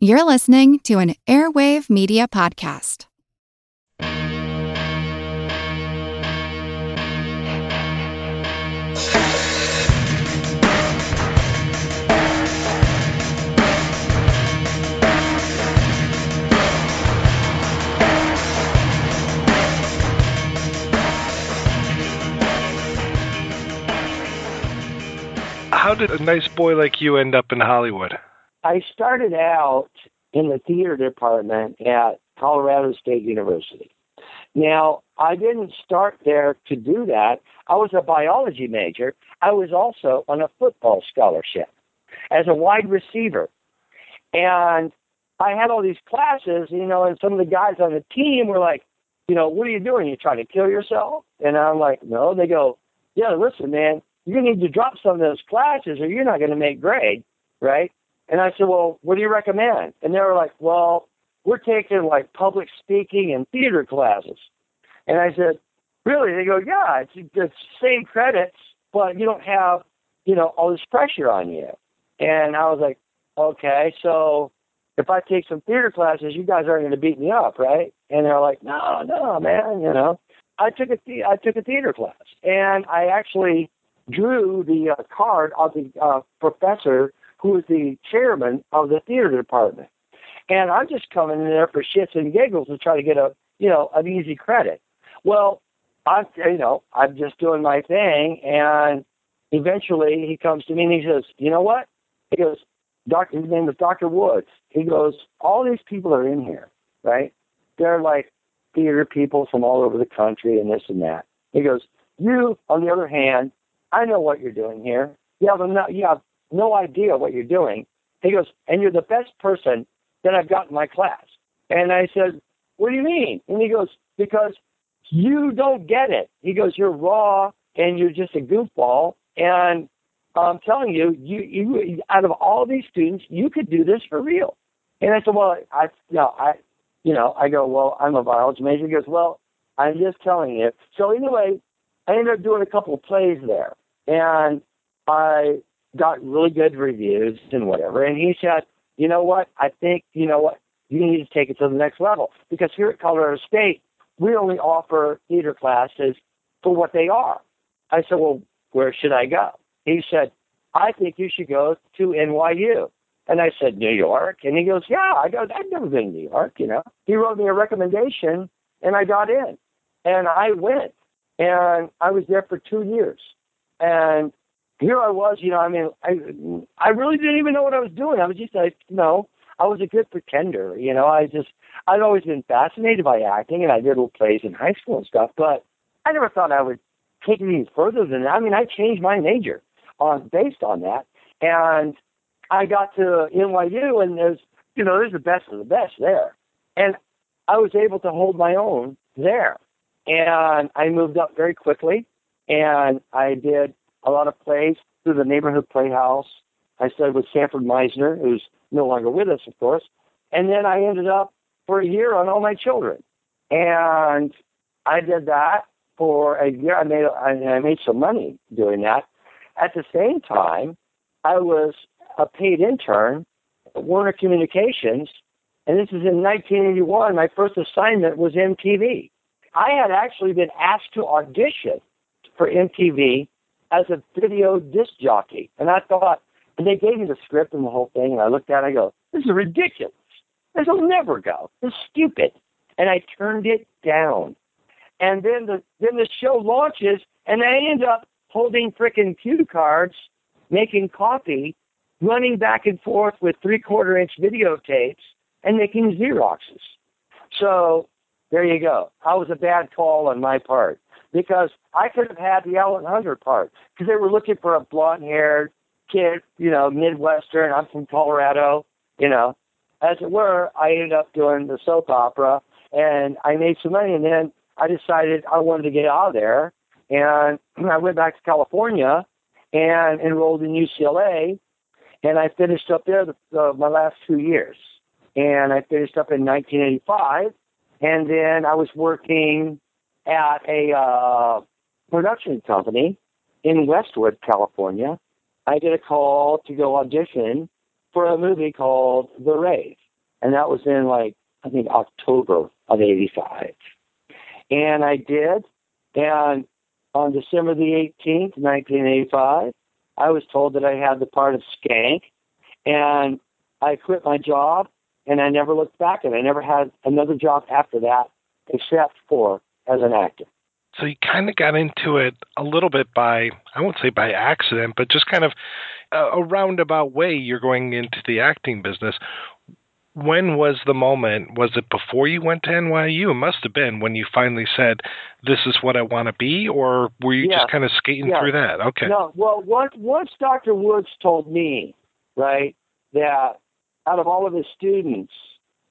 You're listening to an Airwave Media Podcast. How did a nice boy like you end up in Hollywood? I started out in the theater department at Colorado State University. Now, I didn't start there to do that. I was a biology major. I was also on a football scholarship as a wide receiver. And I had all these classes, you know, and some of the guys on the team were like, you know, what are you doing? You trying to kill yourself? And I'm like, no. They go, yeah, listen, man, you need to drop some of those classes or you're not going to make grade, right? And I said, well, what do you recommend? And they were like, well, we're taking like public speaking and theater classes. And I said, really? They go, yeah, it's the same credits, but you don't have, you know, all this pressure on you. And I was like, okay, so if I take some theater classes, you guys aren't going to beat me up, right? And they're like, no, no, man, you know. I took a I took a theater class, and I actually drew the uh, card of the uh, professor who was the chairman of the theater department. And I'm just coming in there for shits and giggles to try to get a, you know, an easy credit. Well, I'm, you know, I'm just doing my thing, and eventually he comes to me and he says, "You know what?" He goes, "Doctor, his name is Doctor Woods." He goes, "All these people are in here, right? They're like theater people from all over the country and this and that." He goes, "You, on the other hand, I know what you're doing here. You have no, you have no idea what you're doing." He goes, "And you're the best person that I've got in my class." And I said, "What do you mean?" And he goes, "Because you don't get it." He goes, "You're raw and you're just a goofball." And I'm telling you, you, you out of all these students, you could do this for real. And I said, "Well, I, no, I, you know, I go, well, I'm a biology major." He goes, "Well, I'm just telling you." So anyway, I ended up doing a couple of plays there, and I got really good reviews and whatever. And he said, "You know what? I think you know what you need to take it to the next level because here at Colorado State, we only offer theater classes for what they are." I said, "Well, where should I go?" He said, "I think you should go to NYU." And I said, New York. And he goes, Yeah, I go, I've never been to New York, you know. He wrote me a recommendation and I got in. And I went. And I was there for two years. And here I was, you know, I mean, I I really didn't even know what I was doing. I was just like, you know, I was a good pretender, you know. I just I'd always been fascinated by acting and I did little plays in high school and stuff, but I never thought I would take it any further than that. I mean, I changed my major on based on that. And I got to NYU and there's you know, there's the best of the best there. And I was able to hold my own there. And I moved up very quickly and I did a lot of plays through the neighborhood playhouse. I studied with Sanford Meisner, who's no longer with us, of course. And then I ended up for a year on All My Children. And I did that for a year. I made I made some money doing that. At the same time, I was a paid intern at Warner Communications, and this is in 1981. My first assignment was MTV. I had actually been asked to audition for MTV as a video disc jockey, and I thought, and they gave me the script and the whole thing, and I looked at it, I go, this is ridiculous. This will never go. This is stupid. And I turned it down. And then the then the show launches, and I end up holding frickin' cue cards, making coffee, running back and forth with three quarter inch videotapes, and making Xeroxes. So there you go. I was a bad call on my part because I could have had the Alan Hunter part because they were looking for a blonde haired kid, you know, Midwestern. I'm from Colorado, you know. As it were, I ended up doing the soap opera and I made some money and then I decided I wanted to get out of there and I went back to California and enrolled in UCLA and I finished up there the, the, my last two years. And I finished up in 1985 and then I was working at a uh, production company in Westwood, California. I get a call to go audition for a movie called The Wraith. and that was in like I think October of '85. And I did, and on December the 18th, 1985, I was told that I had the part of Skank, and I quit my job, and I never looked back, and I never had another job after that, except for as an actor. So you kind of got into it a little bit by, I won't say by accident, but just kind of a, a roundabout way you're going into the acting business. When was the moment? Was it before you went to NYU? It must have been when you finally said, "This is what I want to be," or were you Yeah. just kind of skating Yeah. through that? Okay. No, well, once once Dr. Woods told me, right, that out of all of his students,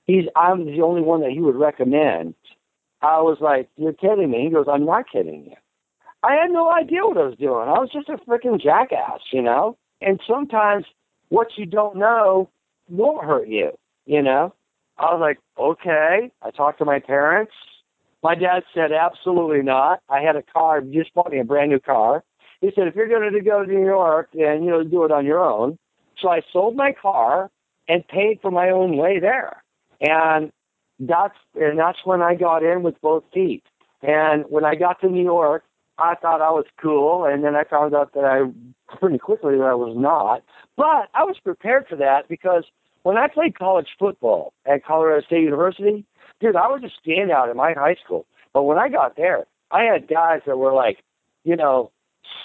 he's I'm the only one that he would recommend. I was like, "You're kidding me?" He goes, "I'm not kidding you." I had no idea what I was doing. I was just a freaking jackass, you know. And sometimes what you don't know won't hurt you, you know. I was like, "Okay." I talked to my parents. My dad said, "Absolutely not." I had a car, he just bought me a brand new car. He said, if you're going to go to New York and, you know, do it on your own. So I sold my car and paid for my own way there. And that's, and that's when I got in with both feet. And when I got to New York, I thought I was cool. And then I found out that I pretty quickly that I was not. But I was prepared for that because when I played college football at Colorado State University, dude, I was a standout in my high school. But when I got there, I had guys that were like, you know,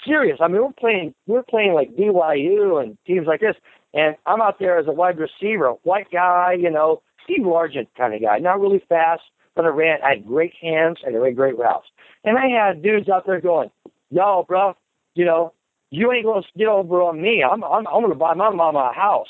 serious. I mean, we're playing, we're playing like BYU and teams like this, and I'm out there as a wide receiver, white guy, you know, Steve Largent kind of guy, not really fast, but I ran. I had great hands and I ran great routes. And I had dudes out there going, "Yo, bro, you know, you ain't gonna get over on me. I'm, I'm, I'm gonna buy my mama a house."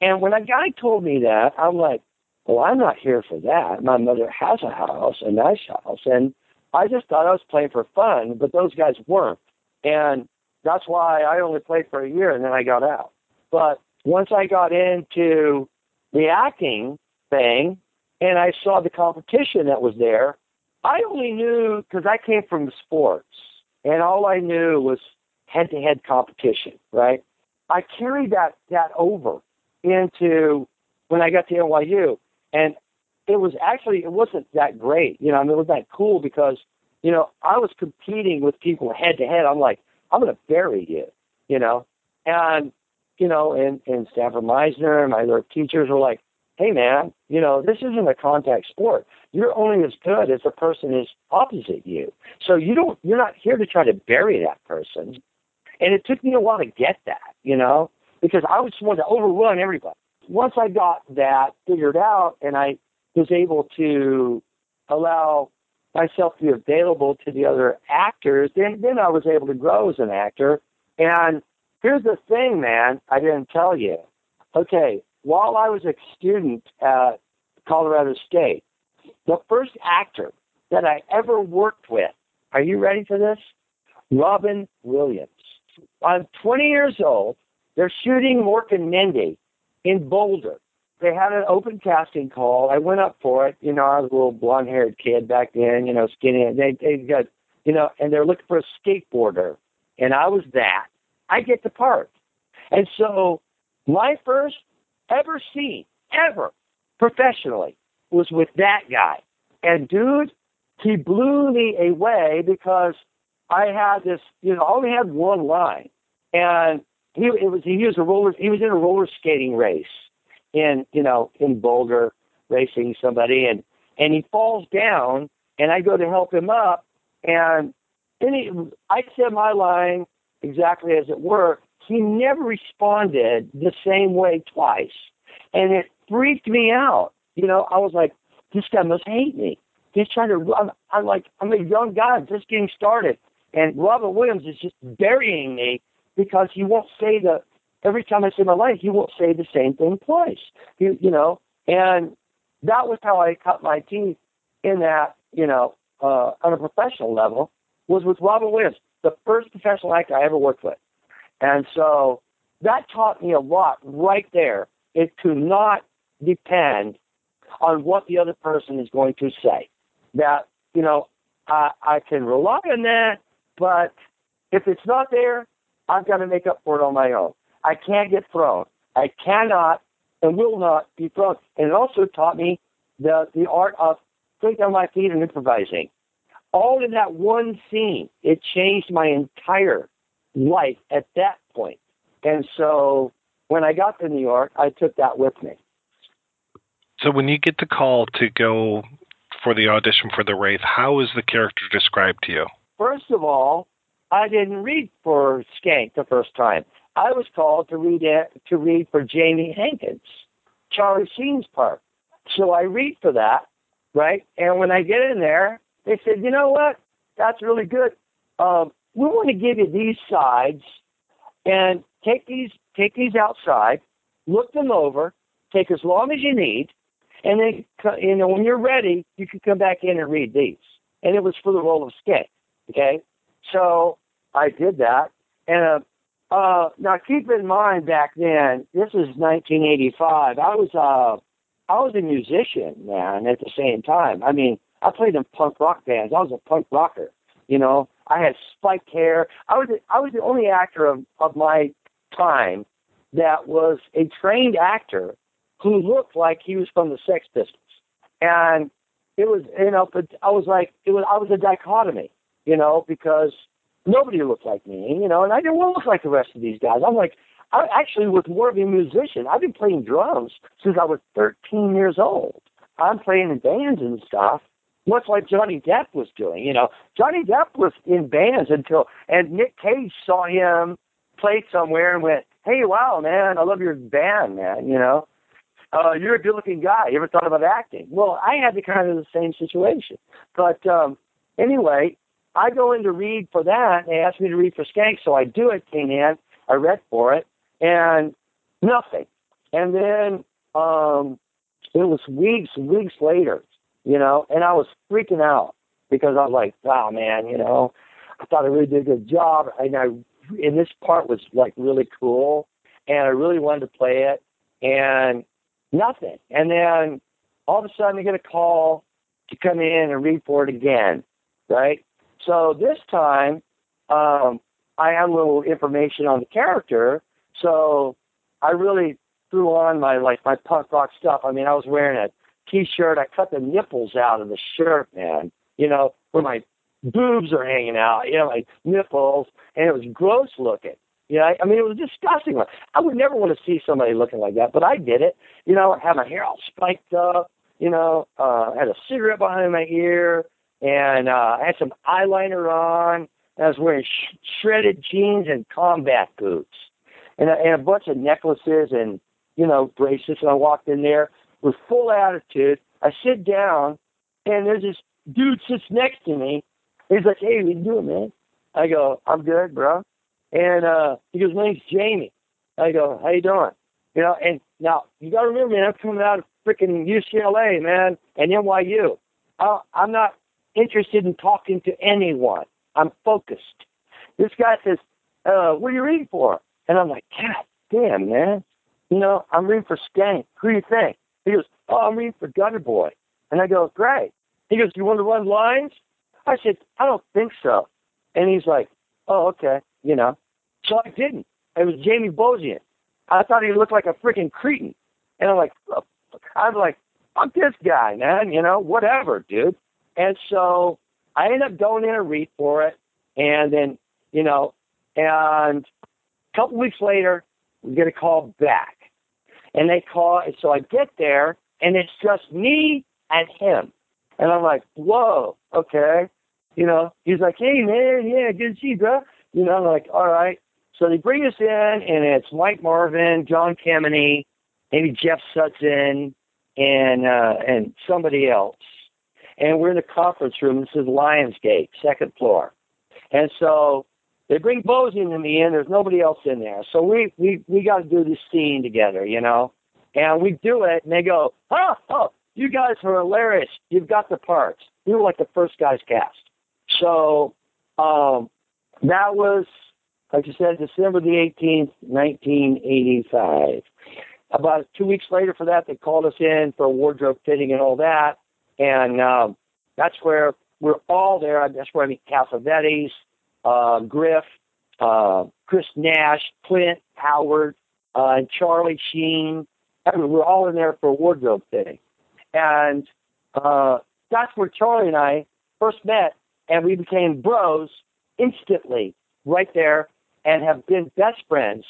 And when a guy told me that, I'm like, "Well, I'm not here for that. My mother has a house, a nice house, and I just thought I was playing for fun, but those guys weren't." And that's why I only played for a year and then I got out. But once I got into the acting thing and I saw the competition that was there, I only knew because I came from sports and all I knew was head to head competition, right? I carried that, that over into when I got to NYU and it was actually, it wasn't that great. You know, I mean, it was that cool because you know, I was competing with people head to head. I'm like, I'm going to bury you, you know, and you know, and and Sanford Meisner and my other teachers were like, hey man, you know, this isn't a contact sport. You're only as good as the person is opposite you. So you don't, you're not here to try to bury that person. And it took me a while to get that, you know, because I was wanted to overrun everybody. Once I got that figured out, and I was able to allow myself to be available to the other actors, then then I was able to grow as an actor. And here's the thing, man, I didn't tell you. Okay, while I was a student at Colorado State, the first actor that I ever worked with, are you ready for this? Robin Williams. I'm 20 years old. They're shooting Mork and Mindy in Boulder they had an open casting call. I went up for it. You know, I was a little blonde haired kid back then, you know, skinny. And they, they got, you know, and they're looking for a skateboarder. And I was that. I get the part. And so my first ever seen, ever, professionally, was with that guy. And dude, he blew me away because I had this, you know, I only had one line. And he, it was, he was a roller, he was in a roller skating race in you know in Boulder racing somebody and and he falls down and I go to help him up and then he I said my line exactly as it were he never responded the same way twice and it freaked me out you know I was like this guy must hate me he's trying to I'm, I'm like I'm a young guy just getting started and Robin Williams is just burying me because he won't say the every time I say my line, he won't say the same thing twice. He, you know, and that was how I cut my teeth in that, you know, uh, on a professional level was with Robin Williams, the first professional actor I ever worked with. And so that taught me a lot right there. It to not depend on what the other person is going to say. That, you know, I, I can rely on that, but if it's not there, I've got to make up for it on my own. I can't get thrown. I cannot and will not be thrown. And it also taught me the the art of thinking on my feet and improvising. All in that one scene, it changed my entire life at that point. And so when I got to New York, I took that with me. So when you get the call to go for the audition for the Wraith, how is the character described to you? First of all, I didn't read for Skank the first time. I was called to read to read for Jamie Hankins, Charlie Sheen's part. So I read for that, right? And when I get in there, they said, you know what? That's really good. Um, we want to give you these sides and take these take these outside, look them over, take as long as you need, and then you know when you're ready, you can come back in and read these. And it was for the role of Skank. Okay, so I did that, and uh, uh, now keep in mind back then, this is 1985. I was uh, I was a musician, man. At the same time, I mean, I played in punk rock bands. I was a punk rocker. You know, I had spiked hair. I was I was the only actor of of my time that was a trained actor who looked like he was from the Sex Pistols, and it was you know, but I was like it was I was a dichotomy, you know, because nobody looked like me, you know, and I didn't want to look like the rest of these guys. I'm like, I actually was more of a musician. I've been playing drums since I was 13 years old. I'm playing in bands and stuff, much like Johnny Depp was doing. You know, Johnny Depp was in bands until, and Nick Cage saw him play somewhere and went, "Hey, wow, man, I love your band, man." You know, uh, you're a good-looking guy. You ever thought about acting? Well, I had the kind of the same situation, but um, anyway, I go in to read for that. They asked me to read for Skank, so I do it. Came in, I read for it, and nothing. And then um, it was weeks, weeks later, you know, and I was freaking out because I was like, wow, man, you know, I thought I really did a good job, and I and this part was like really cool, and I really wanted to play it, and nothing. And then all of a sudden, I get a call to come in and read for it again, right? So this time, um, I had a little information on the character, so I really threw on my like my punk rock stuff. I mean, I was wearing a t-shirt. I cut the nipples out of the shirt, man. You know, where my boobs are hanging out. You know, my nipples, and it was gross looking. You know, I, mean, it was disgusting. I would never want to see somebody looking like that, but I did it. You know, I had my hair all spiked up. You know, uh, I had a cigarette behind my ear and uh, I had some eyeliner on. I was wearing sh- shredded jeans and combat boots, and a, and a bunch of necklaces and you know bracelets. And I walked in there with full attitude. I sit down, and there's this dude sits next to me. He's like, "Hey, what you doing, man?" I go, "I'm good, bro." And uh, he goes, "My name's Jamie." I go, "How you doing?" You know, and now you got to remember, man, I'm coming out of freaking UCLA, man, and NYU. Uh, I'm not interested in talking to anyone. I'm focused. This guy says, uh, what are you reading for? And I'm like, God damn, man. You know, I'm reading for Skank. Who do you think? He goes, oh, I'm reading for Gutter Boy. And I go, great. He goes, you want to run lines? I said, I don't think so. And he's like, oh, okay, you know. So I didn't. It was Jamie Bozian. I thought he looked like a freaking cretin. And I'm like, oh. I'm like, fuck this guy, man, you know, whatever, dude. And so I ended up going in and read for it. And then, you know, and a couple weeks later, we get a call back. And they call, and so I get there, and it's just me and him. And I'm like, whoa, okay. You know, he's like, hey, man, yeah, good to see you, bro. You know, I'm like, all right. So they bring us in, and it's Mike Marvin, John Kemeny, maybe Jeff Sutton, and uh, and somebody else and we're in the conference room. This is Lionsgate, second floor. And so they bring Bozian to me in. There's nobody else in there. So we we we got to do this scene together, you know. And we do it, and they go, "Oh, oh, you guys are hilarious. You've got the parts." You were like the first guys cast. So um, that was, like you said, December the 18th, 1985. About two weeks later, for that, they called us in for a wardrobe fitting and all that and um, that's where we're all there. That's where I meet Cassavetes, uh, Griff, uh, Chris Nash, Clint Howard, uh, and Charlie Sheen. I mean, we're all in there for a wardrobe fitting. And uh, that's where Charlie and I first met, and we became bros instantly right there and have been best friends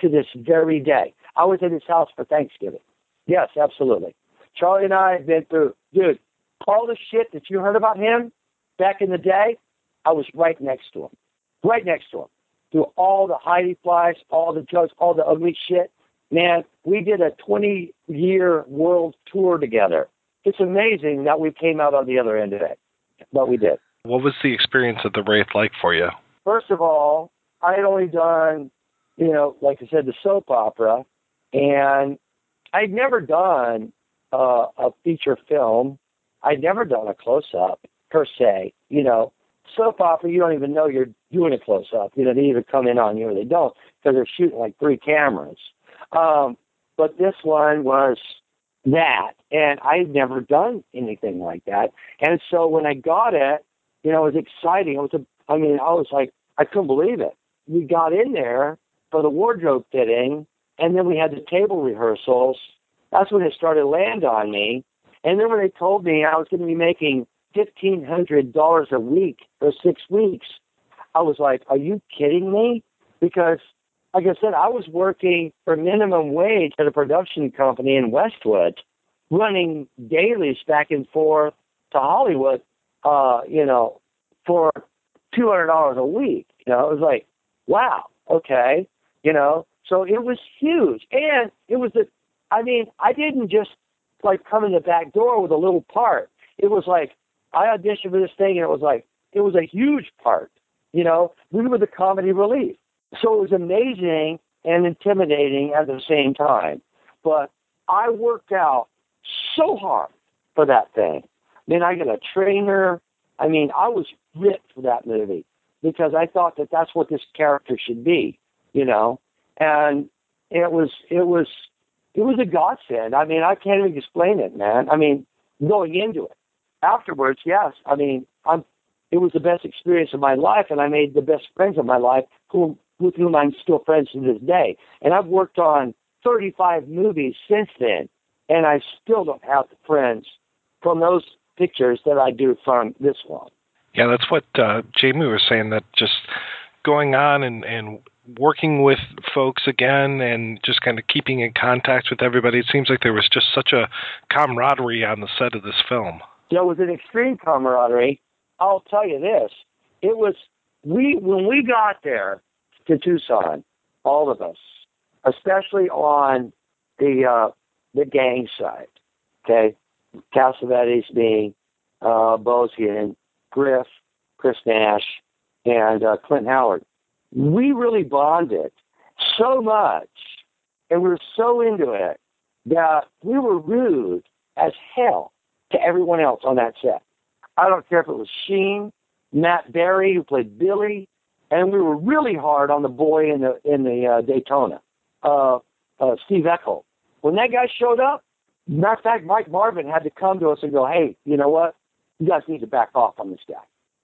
to this very day. I was at his house for Thanksgiving. Yes, absolutely. Charlie and I have been through, dude, all the shit that you heard about him back in the day, I was right next to him. Right next to him. Through all the Heidi Fleiss, all the jokes, all the ugly shit. Man, we did a 20 year world tour together. It's amazing that we came out on the other end of it, but we did. What was the experience at the Wraith like for you? First of all, I had only done, you know, like I said, the soap opera, and I'd never done uh, a feature film. I'd never done a close up per se. You know, soap opera, you don't even know you're doing a close up. You know, they either come in on you or they don't because they're shooting like three cameras. Um, but this one was that, and I'd never done anything like that. And so when I got it, you know, it was exciting. It was a, I mean, I was like, I couldn't believe it. We got in there for the wardrobe fitting, and then we had the table rehearsals. That's when it started to land on me. And then when they told me I was going to be making fifteen hundred dollars a week for six weeks, I was like, "Are you kidding me?" Because, like I said, I was working for minimum wage at a production company in Westwood, running dailies back and forth to Hollywood. Uh, you know, for two hundred dollars a week. You know, it was like, wow, okay, you know. So it was huge, and it was the. I mean, I didn't just like come in the back door with a little part. It was like I auditioned for this thing, and it was like it was a huge part. You know, we were the comedy relief, so it was amazing and intimidating at the same time. But I worked out so hard for that thing. Mean, I got a trainer. I mean, I was ripped for that movie because I thought that that's what this character should be, you know. And it was, it was, it was a godsend. I mean, I can't even explain it, man. I mean, going into it, afterwards, yes. I mean, I'm. It was the best experience of my life, and I made the best friends of my life, who with whom I'm still friends to this day. And I've worked on 35 movies since then, and I still don't have the friends from those pictures that I do from this one. Yeah, that's what uh, Jamie was saying. That just going on and and working with folks again and just kind of keeping in contact with everybody. It seems like there was just such a camaraderie on the set of this film. There was an extreme camaraderie. I'll tell you this: it was we when we got there to Tucson, all of us, especially on the uh, the gang side. Okay, Cassavetes being uh, Bozian, Griff, Chris Nash, and uh, Clint Howard. We really bonded so much, and we were so into it that we were rude as hell to everyone else on that set. I don't care if it was Sheen, Matt Barry, who played Billy, and we were really hard on the boy in the in the uh, Daytona, uh, uh, Steve Eckel. When that guy showed up, matter of fact, Mike Marvin had to come to us and go, "Hey, you know what? you guys need to back off on this guy.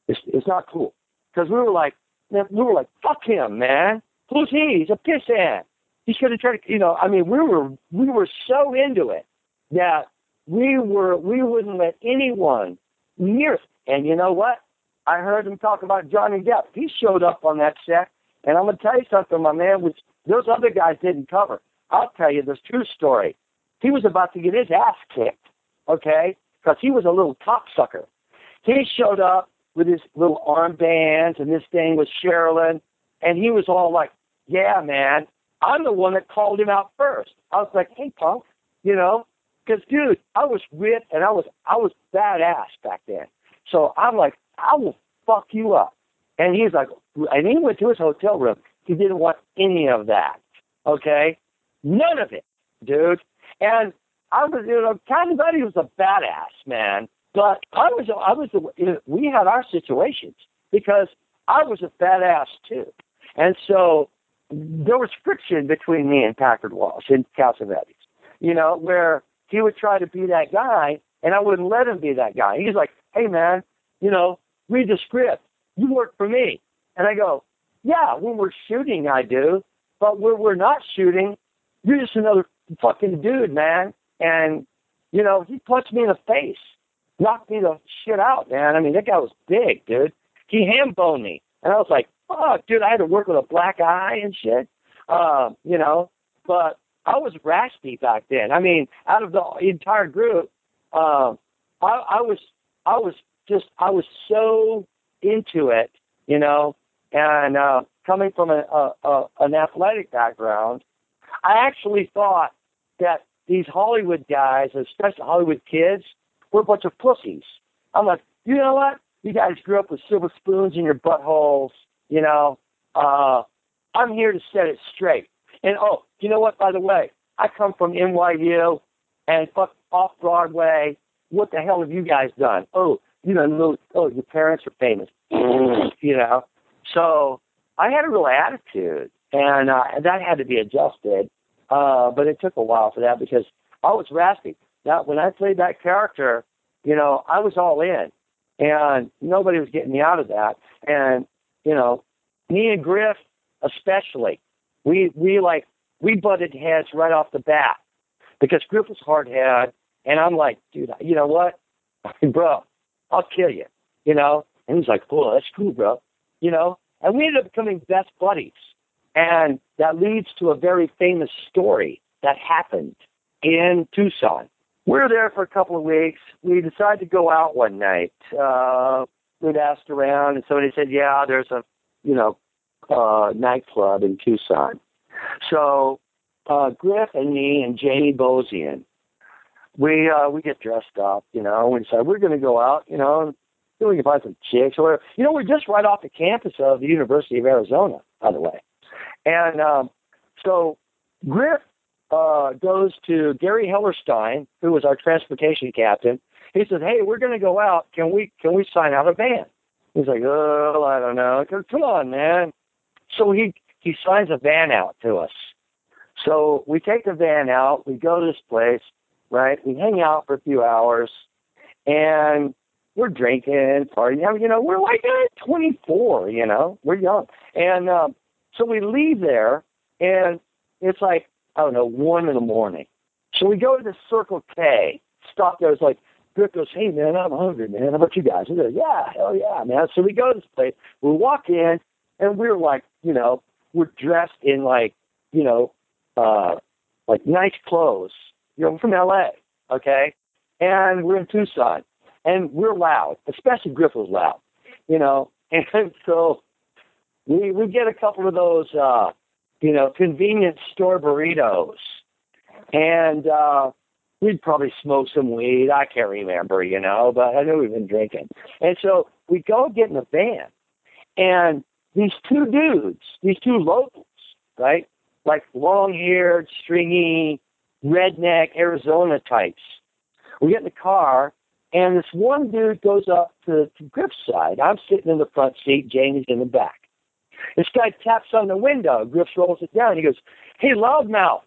It's, it's not cool. Because we were like, we were like, fuck him, man. Who's he? He's a pissant. He's going to try to, you know, I mean, we were, we were so into it that we were, we wouldn't let anyone near us. And you know what? I heard him talk about Johnny Depp. He showed up on that set. And I'm to tell you something, my man, which those other guys didn't cover. I'll tell you this true story. He was about to get his ass kicked, okay? because he was a little cocksucker. He showed up with his little armbands and this thing with Sherilyn, and he was all like, "Yeah, man, I'm the one that called him out first. I was like, "Hey, punk," you know, because dude, I was ripped and I was I was badass back then. So I'm like, I will fuck you up. And he's like, and he went to his hotel room. He didn't want any of that. Okay, none of it, dude. And I was, you know, Captain Buddy was a badass man, but I was, I was, know, we had our situations because I was a badass too, and so there was friction between me and Packard Walsh and Cassavetes, you know, where he would try to be that guy, and I wouldn't let him be that guy. He's like, "Hey, man, you know, read the script. You work for me," and I go, "Yeah, when we're shooting, I do, but when we're not shooting, you're just another fucking dude, man. And, you know, he punched me in the face, knocked me the shit out, man. I mean, that guy was big, dude. He ham boned me. And I was like, fuck, dude, I had to work with a black eye and shit. Um, you know, but I was raspy back then. I mean, out of the entire group, um, I, I was, I was just, I was so into it, you know, and uh, coming from a, a, a, an athletic background, I actually thought that these Hollywood guys, especially Hollywood kids, were a bunch of pussies. I'm like, you know what? You guys grew up with silver spoons in your buttholes, you know. Uh, I'm here to set it straight. And oh, you know what? By the way, I come from NYU and fuck off Broadway. What the hell have you guys done? Oh, you know, oh, your parents are famous, you know. So I had a real attitude, and uh, that had to be adjusted. Uh, but it took a while for that because I was raspy. Now, when I played that character, you know, I was all in, and nobody was getting me out of that. And you know, me and Griff, especially, we we like we butted heads right off the bat because Griff was hard head, and I'm like, dude, you know what, bro, I'll kill you, you know. And he's like, cool, that's cool, bro, you know. And we ended up becoming best buddies, and that leads to a very famous story that happened in Tucson. We were there for a couple of weeks. We decided to go out one night. Uh, we'd asked around, and somebody said, "Yeah, there's a, you know, uh, nightclub in Tucson." So uh, Griff and me and Jamie Bozian, we uh, we get dressed up, you know, and decide we're going to go out, you know, and we can find some chicks or whatever. You know, we're just right off the campus of the University of Arizona, by the way. And um, so Griff uh, goes to Gary Hellerstein, who was our transportation captain. He says, "Hey, we're going to go out. Can we can we sign out a van?" He's like, "Oh, I don't know. Come on, man." So he he signs a van out to us. So we take the van out. We go to this place, right? We hang out for a few hours, and we're drinking, partying. You know, we're like uh, 24. You know, we're young, and um, so we leave there, and it's like I don't know one in the morning. So we go to the Circle K. Stop there. It's like Rick goes, "Hey man, I'm hungry, man. How about you guys?" We go, "Yeah, hell yeah, man." So we go to this place. We walk in, and we're like, you know, we're dressed in like, you know, uh, like nice clothes. You know, from LA, okay, and we're in Tucson, and we're loud, especially Griff was loud, you know, and so we we get a couple of those uh you know convenience store burritos. And uh we'd probably smoke some weed. I can't remember you know but i know we've been drinking. And so we go get in the van and these two dudes these two locals right like long haired stringy redneck arizona types we get in the car and this one dude goes up to, to Griff's side. I'm sitting in the front seat. Jamie's in the back. This guy taps on the window. Griff rolls it down. He goes, Hey, loudmouth,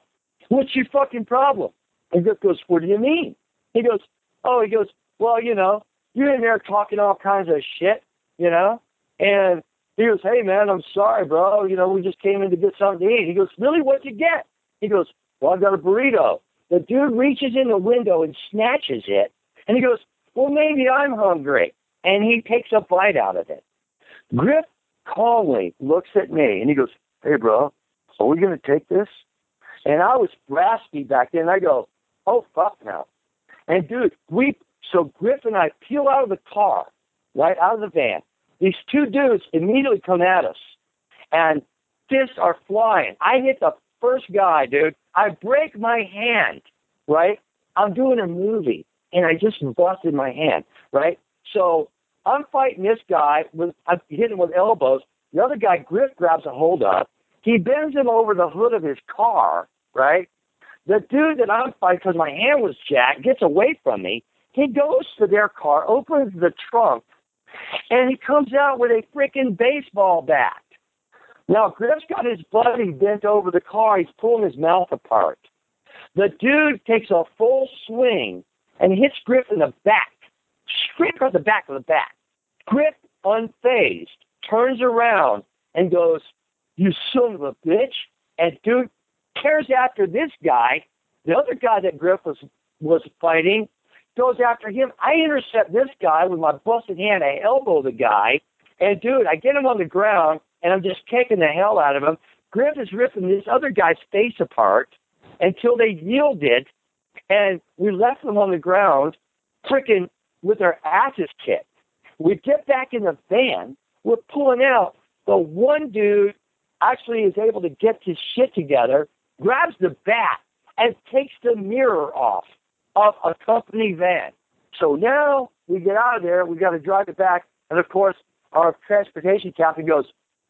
what's your fucking problem? And Griff goes, What do you mean? He goes, Oh, he goes, Well, you know, you're in there talking all kinds of shit, you know? And he goes, Hey, man, I'm sorry, bro. You know, we just came in to get something to eat. He goes, Really? What'd you get? He goes, Well, I've got a burrito. The dude reaches in the window and snatches it. And he goes, Well, maybe I'm hungry. And he takes a bite out of it. Griff calmly looks at me and he goes, Hey, bro, are we to take this? And I was raspy back then. I go, Oh, fuck now. And dude, we, so Griff and I peel out of the car, right out of the van. These two dudes immediately come at us and fists are flying. I hit the first guy, dude. I break my hand, right? I'm doing a movie and I just busted my hand, right? So I'm fighting this guy with I'm hitting with elbows. The other guy Griff grabs a hold of. He bends him over the hood of his car, right? The dude that I'm fighting because my hand was jacked gets away from me. He goes to their car, opens the trunk, and he comes out with a freaking baseball bat. Now Griff's got his buddy bent over the car. He's pulling his mouth apart. The dude takes a full swing and hits Griff in the back straight across the back of the back. Griff, unfazed, turns around and goes, You son of a bitch. And dude tears after this guy The other guy that Griff was was fighting goes after him. I intercept this guy with my busted hand. I elbow the guy, and dude, I get him on the ground, and I'm just kicking the hell out of him. Griff is ripping this other guy's face apart until they yielded, and we left them on the ground, freaking with our asses kicked. We get back in the van. We're pulling out. The one dude actually is able to get his shit together, grabs the bat, and takes the mirror off of a company van. So now we get out of there. We got to drive it back. And of course, our transportation captain goes,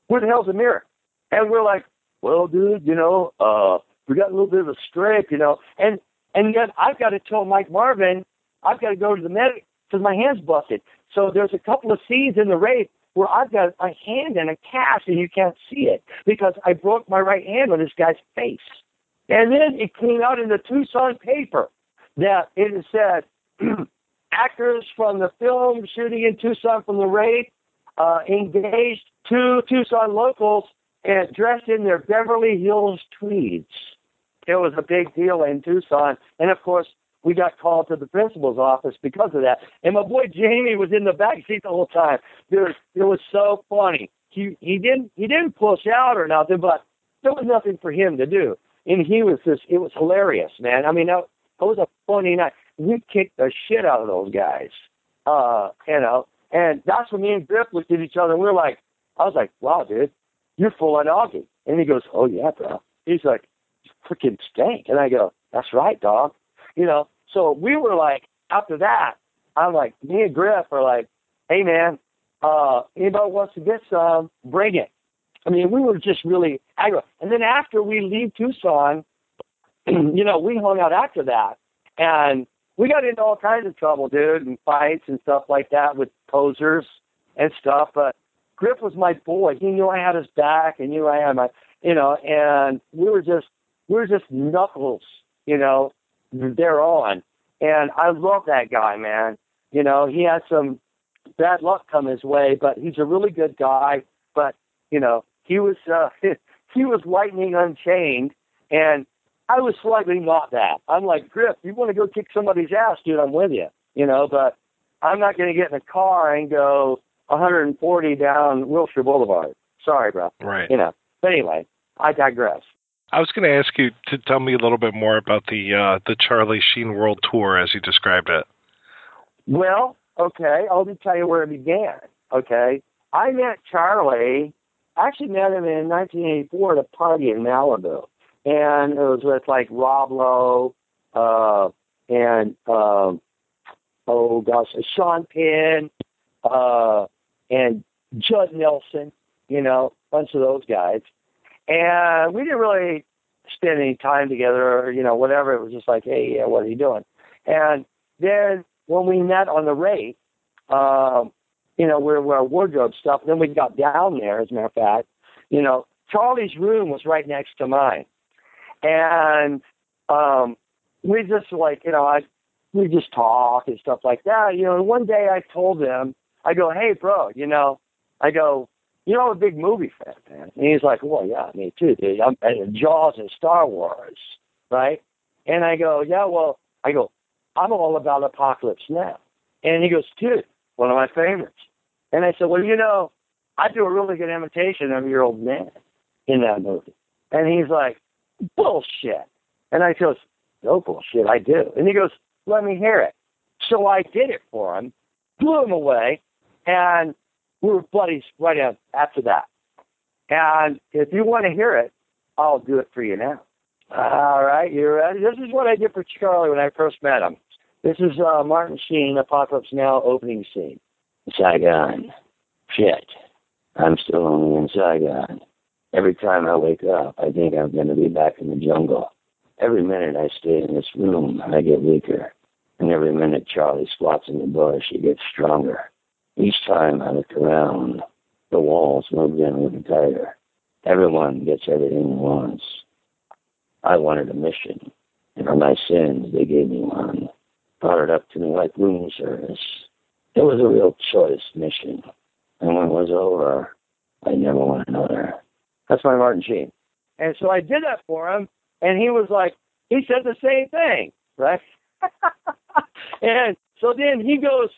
"Where the hell's the mirror?" And we're like, "Well, dude, you know, uh, we got a little bit of a scrape, you know." And and yet I've got to tell Mike Marvin, I've got to go to the medic because my hand's busted. So there's a couple of scenes in the Wraith where I've got a hand in a cast and you can't see it because I broke my right hand on this guy's face. And then it came out in the Tucson paper that it said actors from the film shooting in Tucson from the Wraith uh, engaged two Tucson locals and dressed in their Beverly Hills tweeds. It was a big deal in Tucson, and of course we got called to the principal's office because of that. And my boy Jamie was in the back seat the whole time. Dude, it was so funny. He he didn't he didn't push out or nothing, but there was nothing for him to do. And he was just it was hilarious, man. I mean that was a funny night. We kicked the shit out of those guys. Uh, you know, and that's when me and Griff looked at each other and we were like I was like, Wow, dude, you're full on doggy. And he goes, Oh yeah, bro. He's like, freaking stank. And I go, That's right, dog. You know, so we were like, after that, I'm like, me and Griff are like, hey man, uh, anybody wants to get some, bring it. I mean, we were just really aggro. And then after we leave Tucson, you know, we hung out after that, and we got into all kinds of trouble, dude, and fights and stuff like that with posers and stuff. But Griff was my boy. He knew I had his back, and knew I had my, you know, and we were just, we were just knuckles, you know, they're on. And I love that guy, man. You know, he had some bad luck come his way, but he's a really good guy. But, you know, he was uh he was lightning unchained and I was slightly not that. I'm like, Griff, you want to go kick somebody's ass, dude, I'm with you. You know, but I'm not going to get in a car and go 140 down Wilshire Boulevard. Sorry, bro. Right. You know. But anyway, I digress. I was going to ask you to tell me a little bit more about the uh, the Charlie Sheen World Tour as you described it. Well, okay, I'll just tell you where it began. Okay, I met Charlie. I actually met him in 1984 at a party in Malibu, and it was with like Rob Lowe uh, and um, oh gosh, Sean Penn uh, and Judd Nelson. You know, a bunch of those guys. And we didn't really spend any time together or, you know, whatever. It was just like, hey, yeah, what are you doing? And then when we met on the Wraith, um, you know, where where wardrobe stuff, then we got down there, as a matter of fact, you know, Charlie's room was right next to mine. And um we just like, you know, I we just talk and stuff like that. You know, and one day I told him, I go, Hey bro, you know, I go, you know, I'm a big movie fan, man. And he's like, well, yeah, me too, dude. I'm Jaws and Star Wars, right? And I go, yeah, well, I go, I'm all about Apocalypse Now. And he goes, dude, one of my favorites. And I said, well, you know, I do a really good imitation of your old man in that movie. And he's like, bullshit. And I goes, no bullshit, I do. And he goes, let me hear it. So I did it for him, blew him away, and we were buddies right after that. And if you want to hear it, I'll do it for you now. All right, you ready? This is what I did for Charlie when I first met him. This is uh, Martin Sheen, Apocalypse Now opening scene. Saigon. Shit. I'm still only in Saigon. Every time I wake up, I think I'm going to be back in the jungle. Every minute I stay in this room, I get weaker. And every minute Charlie squats in the bush, he gets stronger. Each time I look around, the walls moved in a little tighter. Everyone gets everything at once. I wanted a mission, and for my sins, they gave me one. Brought it up to me like room service. It was a real choice mission, and when it was over, I never want another. That's my Martin Sheen. And so I did that for him, and he was like, he said the same thing, right? and so then he goes,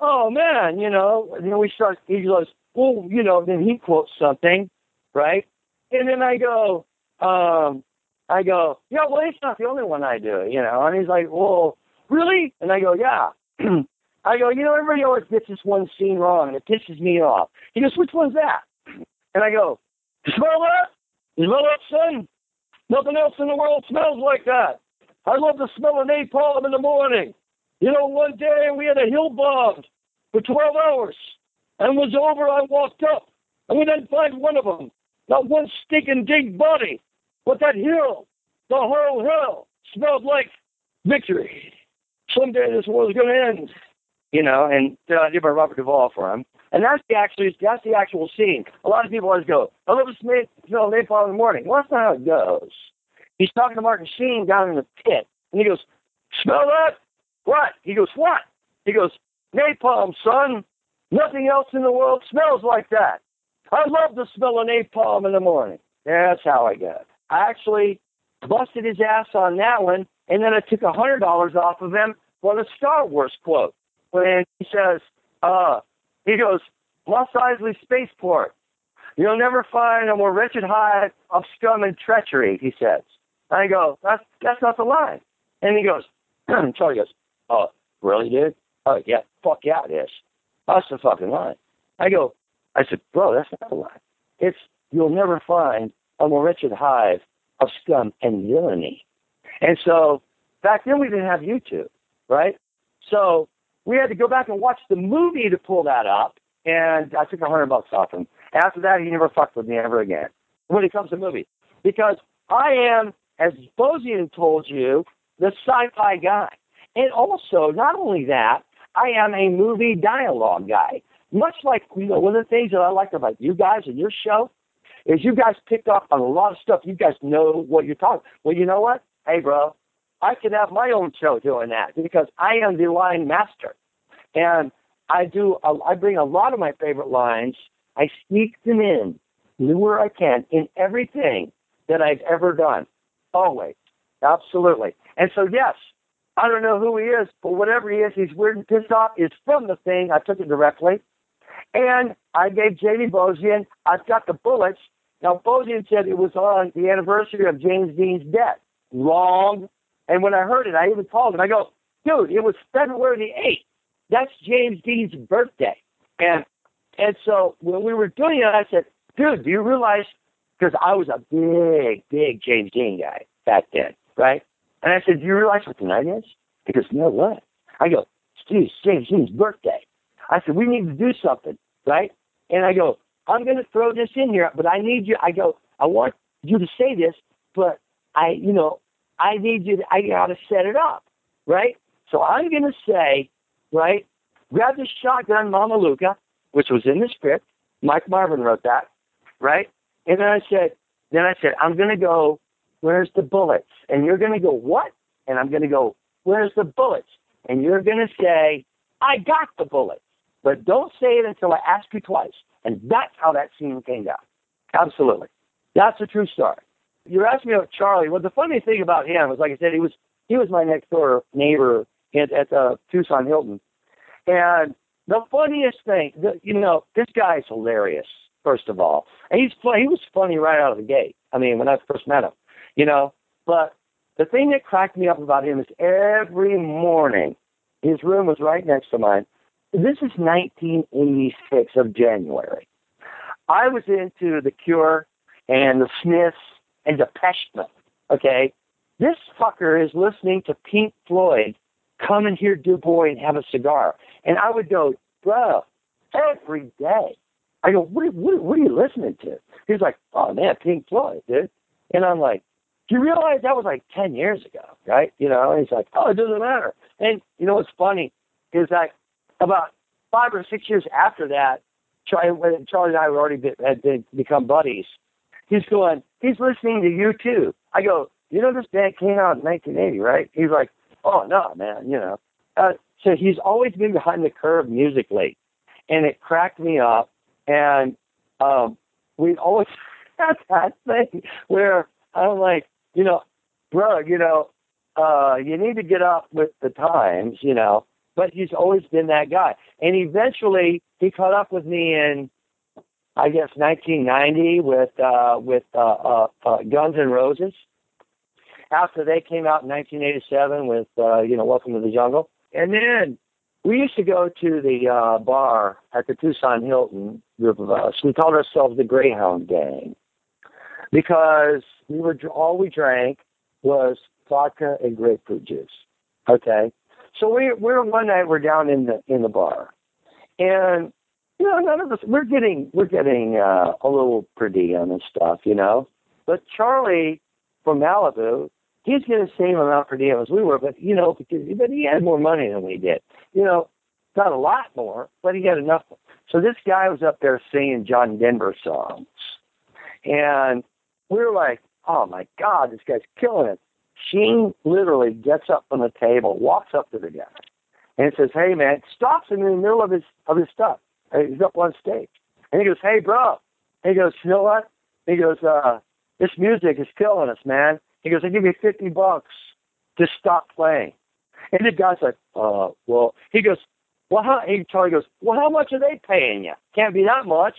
oh man, you know, and then we start, he goes, well, you know, then he quotes something, right? And then I go, um, I go, yeah, well, it's not the only one I do, you know. And he's like, well, really? And I go, yeah. I go, you know, everybody always gets this one scene wrong, and it pisses me off. He goes, which one's that? And I go, you smell that? You smell that, son? Nothing else in the world smells like that. I love the smell of napalm in the morning. You know, one day we had a hill bomb for 12 hours, and was over, I walked up, and we didn't find one of them. Not one stinking dead body. But that hill, the whole hill, smelled like victory. Someday this war is going to end. You know, and uh, I did my Robert Duvall for him. And that's the actually that's the actual scene. A lot of people always go, I love to smell, smell napalm in the morning. Well, that's not how it goes. He's talking to Martin Sheen down in the pit, and he goes, Smell that? What? He goes, What? He goes, Napalm, son. Nothing else in the world smells like that. I love the smell of napalm in the morning. That's how I it. I actually busted his ass on that one, and then I took a hundred dollars off of him for the Star Wars quote. When he says, uh, he goes, Mos Eisley Spaceport. You'll never find a more wretched hive of scum and treachery, he says. I go, that's that's not the line. And he goes, Charlie goes, oh, really, dude? Oh, yeah, fuck yeah, it is. That's the fucking line. I go, I said, bro, that's not the line. It's, you'll never find a more wretched hive of scum and villainy. And so back then we didn't have YouTube, right? So we had to go back and watch the movie to pull that up, and I took a hundred bucks off him. After that, he never fucked with me ever again when it comes to movies because I am, as Bozian told you, the sci-fi guy, and also not only that, I am a movie dialogue guy. Much like you know, one of the things that I like about you guys and your show is you guys pick up on a lot of stuff. You guys know what you're talking. Well, you know what? Hey, bro, I could have my own show doing that because I am the line master, and I do. A, I bring a lot of my favorite lines. I sneak them in where I can in everything that I've ever done. Always, absolutely. And so, yes, I don't know who he is, but whatever he is, he's weird and pissed off. Is from the thing. I took it directly, and I gave Jamie Bozian. I've got the bullets. Now Bozian said it was on the anniversary of James Dean's death. Wrong. And when I heard it, I even called him. I go, dude, it was February the eighth. That's James Dean's birthday. And and so when we were doing it, I said, dude, do you realize? Because I was a big, big James Dean guy back then, right? And I said, Do you realize what tonight is? He goes, No, what? I go, Steve, James Dean's birthday. I said, We need to do something, right? And I go, I'm going to throw this in here, but I need you. I go, I want you to say this, but I, you know, I need you to, I got to set it up, right? So I'm going to say, right, grab the shotgun Mama Luca, which was in the script. Mike Marvin wrote that, right? And then I said, then I said, I'm going to go where's the bullets? And you're going to go, what? And I'm going to go, where's the bullets? And you're going to say, I got the bullets. But don't say it until I ask you twice. And that's how that scene came out. Absolutely. That's a true story. You're asking me about Charlie. Well, the funny thing about him was, like I said, he was he was my next door neighbor at, at the Tucson Hilton. And the funniest thing, the, you know, this guy's hilarious. First of all, and he's he was funny right out of the gate. I mean, when I first met him, you know. But the thing that cracked me up about him is every morning, his room was right next to mine. This is 1986 of January. I was into The Cure and The Smiths and Depeche Mode. Okay, this fucker is listening to Pink Floyd. Come and hear dear boy and have a cigar. And I would go, bro, every day. I go, what, what, what are you listening to? He's like, oh man, Pink Floyd, dude. And I'm like, do you realize that was like 10 years ago, right? You know, and he's like, oh, it doesn't matter. And you know what's funny is that about five or six years after that, Charlie, Charlie and I had already had been, become buddies. He's going, he's listening to U2. I go, you know, this band came out in 1980, right? He's like, oh no, man, you know. Uh, so he's always been behind the curve musically, and it cracked me up. And um, we always had that thing where I'm like, you know, bro, you know, uh, you need to get up with the times, you know. But he's always been that guy. And eventually he caught up with me in, I guess, 1990 with, uh, with, uh, uh, uh, Guns N' Roses. After they came out in 1987 with, uh, you know, Welcome to the Jungle. And then we used to go to the uh, bar at the Tucson Hilton, group of us. We called ourselves the Greyhound Gang because we were all we drank was vodka and grapefruit juice. Okay, so we we're one night we're down in the in the bar, and know none of us we're getting we're getting uh, a little per diem and stuff, you know. But Charlie from Malibu, he's getting the same amount per diem as we were, but you know because but he had more money than we did, you know. Not a lot more, but he had enough. So this guy was up there singing John Denver songs. And we were like, oh my God, this guy's killing it. Sheen literally gets up from the table, walks up to the guy, and says, "Hey man," stops him in the middle of his of his stuff. He's up on stage, and he goes, "Hey bro," he goes, "You know what?" He goes, "Uh, this music is killing us, man." He goes, "I give you fifty bucks to stop playing," and the guy's like, "Uh, well," he goes, "Well, how?" He Charlie goes, "Well, how much are they paying you? Can't be that much."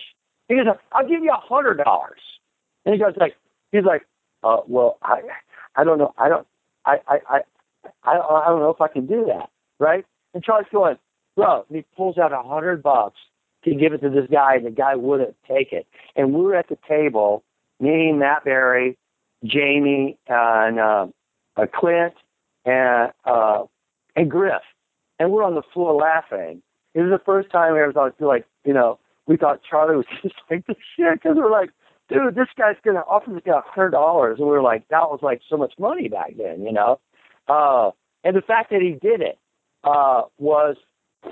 He goes, "I'll give you a hundred dollars," and he goes like, he's like, uh, well, I, I don't know. I don't, I, I, I, I, I don't know if I can do that, right? And Charlie's going, bro, and he pulls out a hundred bucks to give it to this guy, and the guy wouldn't take it. And we were at the table, me, Matt Barry, Jamie, and uh, uh, Clint, and uh, and Griff, and we're on the floor laughing. It was the first time we ever thought, like, you know, we thought Charlie was just like the shit because we're like, dude, this guy's gonna offer this guy a hundred dollars, and we were like, that was like so much money back then, you know. Uh, and the fact that he did it uh, was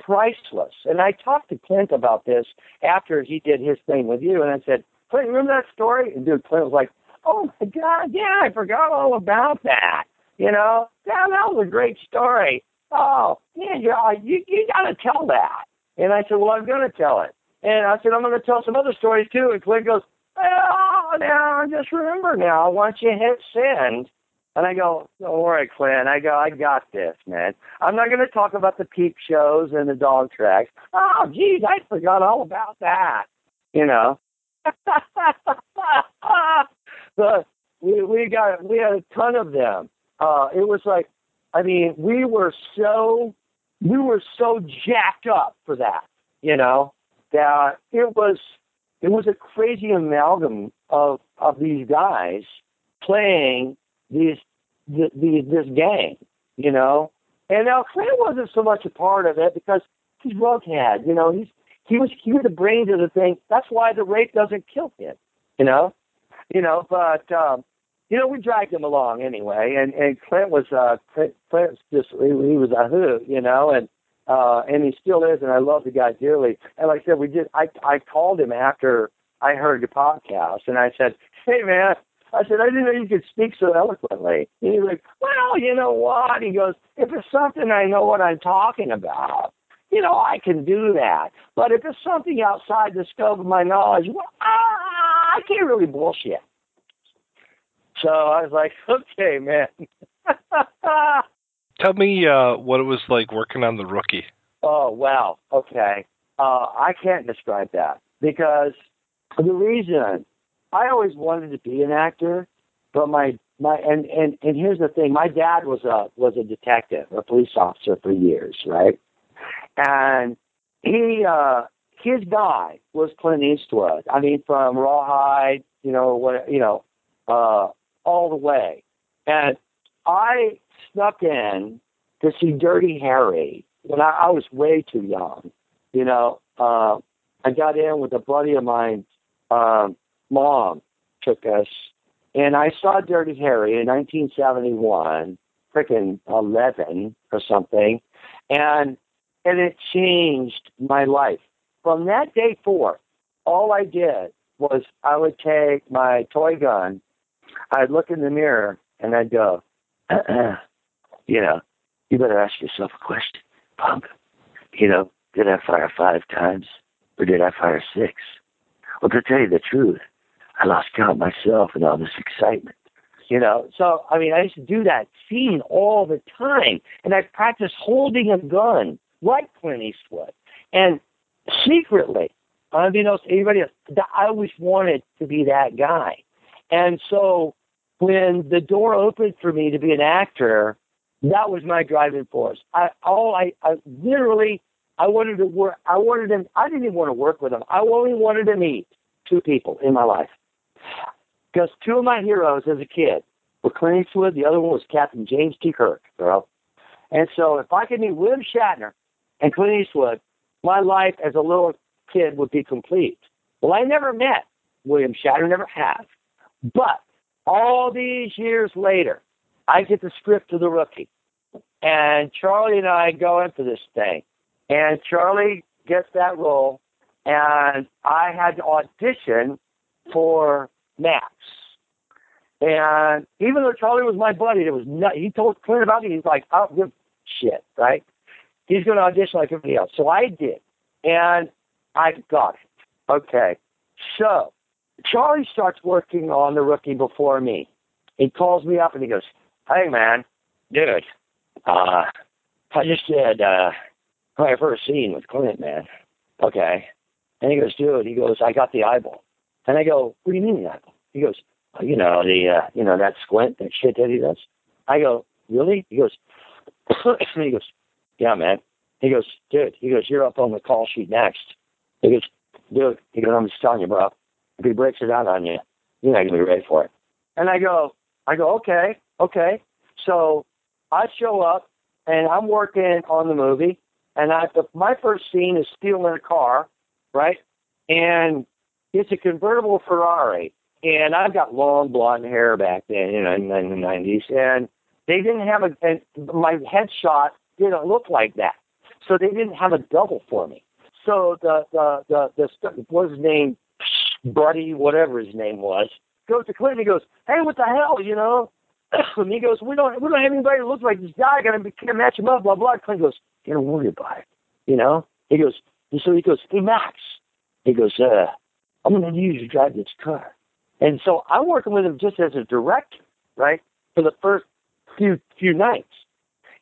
priceless. And I talked to Clint about this after he did his thing with you, and I said, Clint, remember that story? And dude, Clint was like, oh my god, yeah, I forgot all about that. You know, yeah, that was a great story. Oh, yeah, uh, you you, you got to tell that. And I said, well, I'm going to tell it. And I said, I'm going to tell some other stories too. And Clint goes, Oh, now I just remember now, once you hit send, and I go, don't worry, Clint. I go, I got this, man. I'm not going to talk about the peep shows and the dog tracks. Oh, geez, I forgot all about that. You know. but we we got we had a ton of them. Uh, it was like, I mean, we were so we were so jacked up for that, you know, that it was it was a crazy amalgam of of these guys playing these the, the, this game, you know. And now Clint wasn't so much a part of it because he's Rughead, you know. He's he was he was the brains of the thing. That's why the Wraith doesn't kill him, you know. You know, but um, you know we dragged him along anyway, and and Clint was uh Clint, Clint was just he, he was a hoot, you know, and uh, and he still is, and I love the guy dearly. And like I said, we did. I I called him after I heard your podcast, and I said, "Hey, man." I said, I didn't know you could speak so eloquently. And he's like, well, you know what? He goes, if it's something I know what I'm talking about, you know, I can do that. But if it's something outside the scope of my knowledge, well, ah, I can't really bullshit. So I was like, okay, man. Tell me uh, what it was like working on the rookie. Oh wow. Okay. Uh, I can't describe that because the reason I always wanted to be an actor, but my my and and and here's the thing: my dad was a was a detective, a police officer for years, right? And he uh his guy was Clint Eastwood. I mean, from Rawhide, you know what, you know, uh, all the way. And I snuck in to see Dirty Harry when I, I was way too young. You know, uh, I got in with a buddy of mine. Um, mom took us, and I saw Dirty Harry in 1971, freaking 11 or something, and and it changed my life. From that day forth, all I did was I would take my toy gun, I'd look in the mirror, and I'd go, you know, you better ask yourself a question, punk. You know, did I fire five times or did I fire six? Well, to tell you the truth, I lost count myself in all this excitement. You know, so I mean, I used to do that scene all the time, and I practiced holding a gun like Clint Eastwood, and secretly, unbeknownst to anybody else, I always wanted to be that guy. And so, when the door opened for me to be an actor, that was my driving force. I all I, I literally I wanted to work. I wanted him. I didn't even want to work with him. I only wanted to meet two people in my life. Because two of my heroes as a kid were Clint Eastwood. The other one was Captain James T. Kirk, bro. And so if I could meet William Shatner and Clint Eastwood, my life as a little kid would be complete. Well, I never met William Shatner, never have. But all these years later, I get the script to the rookie. And Charlie and I go into this thing. And Charlie gets that role. And I had to audition for Max. And even though Charlie was my buddy, it was not, he told Clint about it. He's like, I don't give shit, right? He's going to audition like everybody else. So I did. And I got it. Okay. So Charlie starts working on the rookie before me. He calls me up and he goes, Hey man, dude, uh, I just did uh, my first scene with Clint, man. Okay. And he goes, dude, he goes, I got the eyeball. And I go, what do you mean that? He goes, you know, the, uh, you know, that squint, that shit that he does. I go, really? He goes, and he goes, yeah, man. He goes, dude, he goes, you're up on the call sheet next. He goes, dude, he goes, I'm just telling you, bro. If he breaks it out on you, you're not gonna be ready for it. And I go, I go, okay, okay. So I show up and I'm working on the movie, and I the, my first scene is stealing a car, right? And it's a convertible Ferrari, and I've got long blonde hair back then, you know, in, the '90s, and they didn't have a and my headshot didn't look like that, so they didn't have a double for me. So the the the the was named Buddy, whatever his name was, goes to Clint. And he goes, "Hey, what the hell, you know?" and he goes, "We don't we don't have anybody that looks like this guy. Be, can match him up." Blah blah. Clint goes, "Don't worry about it." You know. He goes, and so he goes, "Hey Max," he goes, "Uh, I'm going to use you to drive this car." And so I'm working with him just as a director, right, for the first few few nights.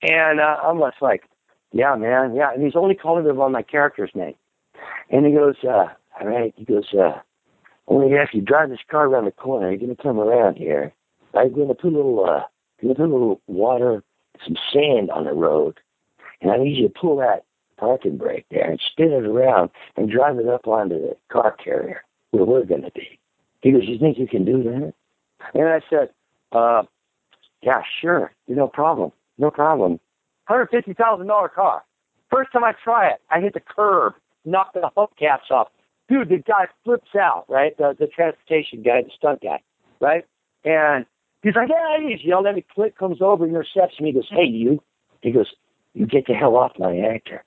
And uh, I'm just like, "Yeah, man, yeah." And he's only calling him on my character's name. And he goes, uh, "All right." He goes, uh, "Only if you drive this car around the corner, you're going to come around here." I'm going to put a little, uh, put a little water, some sand on the road, and I need you to pull that parking brake there and spin it around and drive it up onto the car carrier where we're going to be. He goes, you think you can do that? And I said, uh, yeah, sure, no problem, no problem. $150,000 car. First time I try it, I hit the curb, knock the hubcaps off. Dude, the guy flips out, right? The, the transportation guy, the stunt guy, right? And He's like, yeah, he's yelled at me. Clint comes over, intercepts me. He goes, hey, you. He goes, you get the hell off my actor.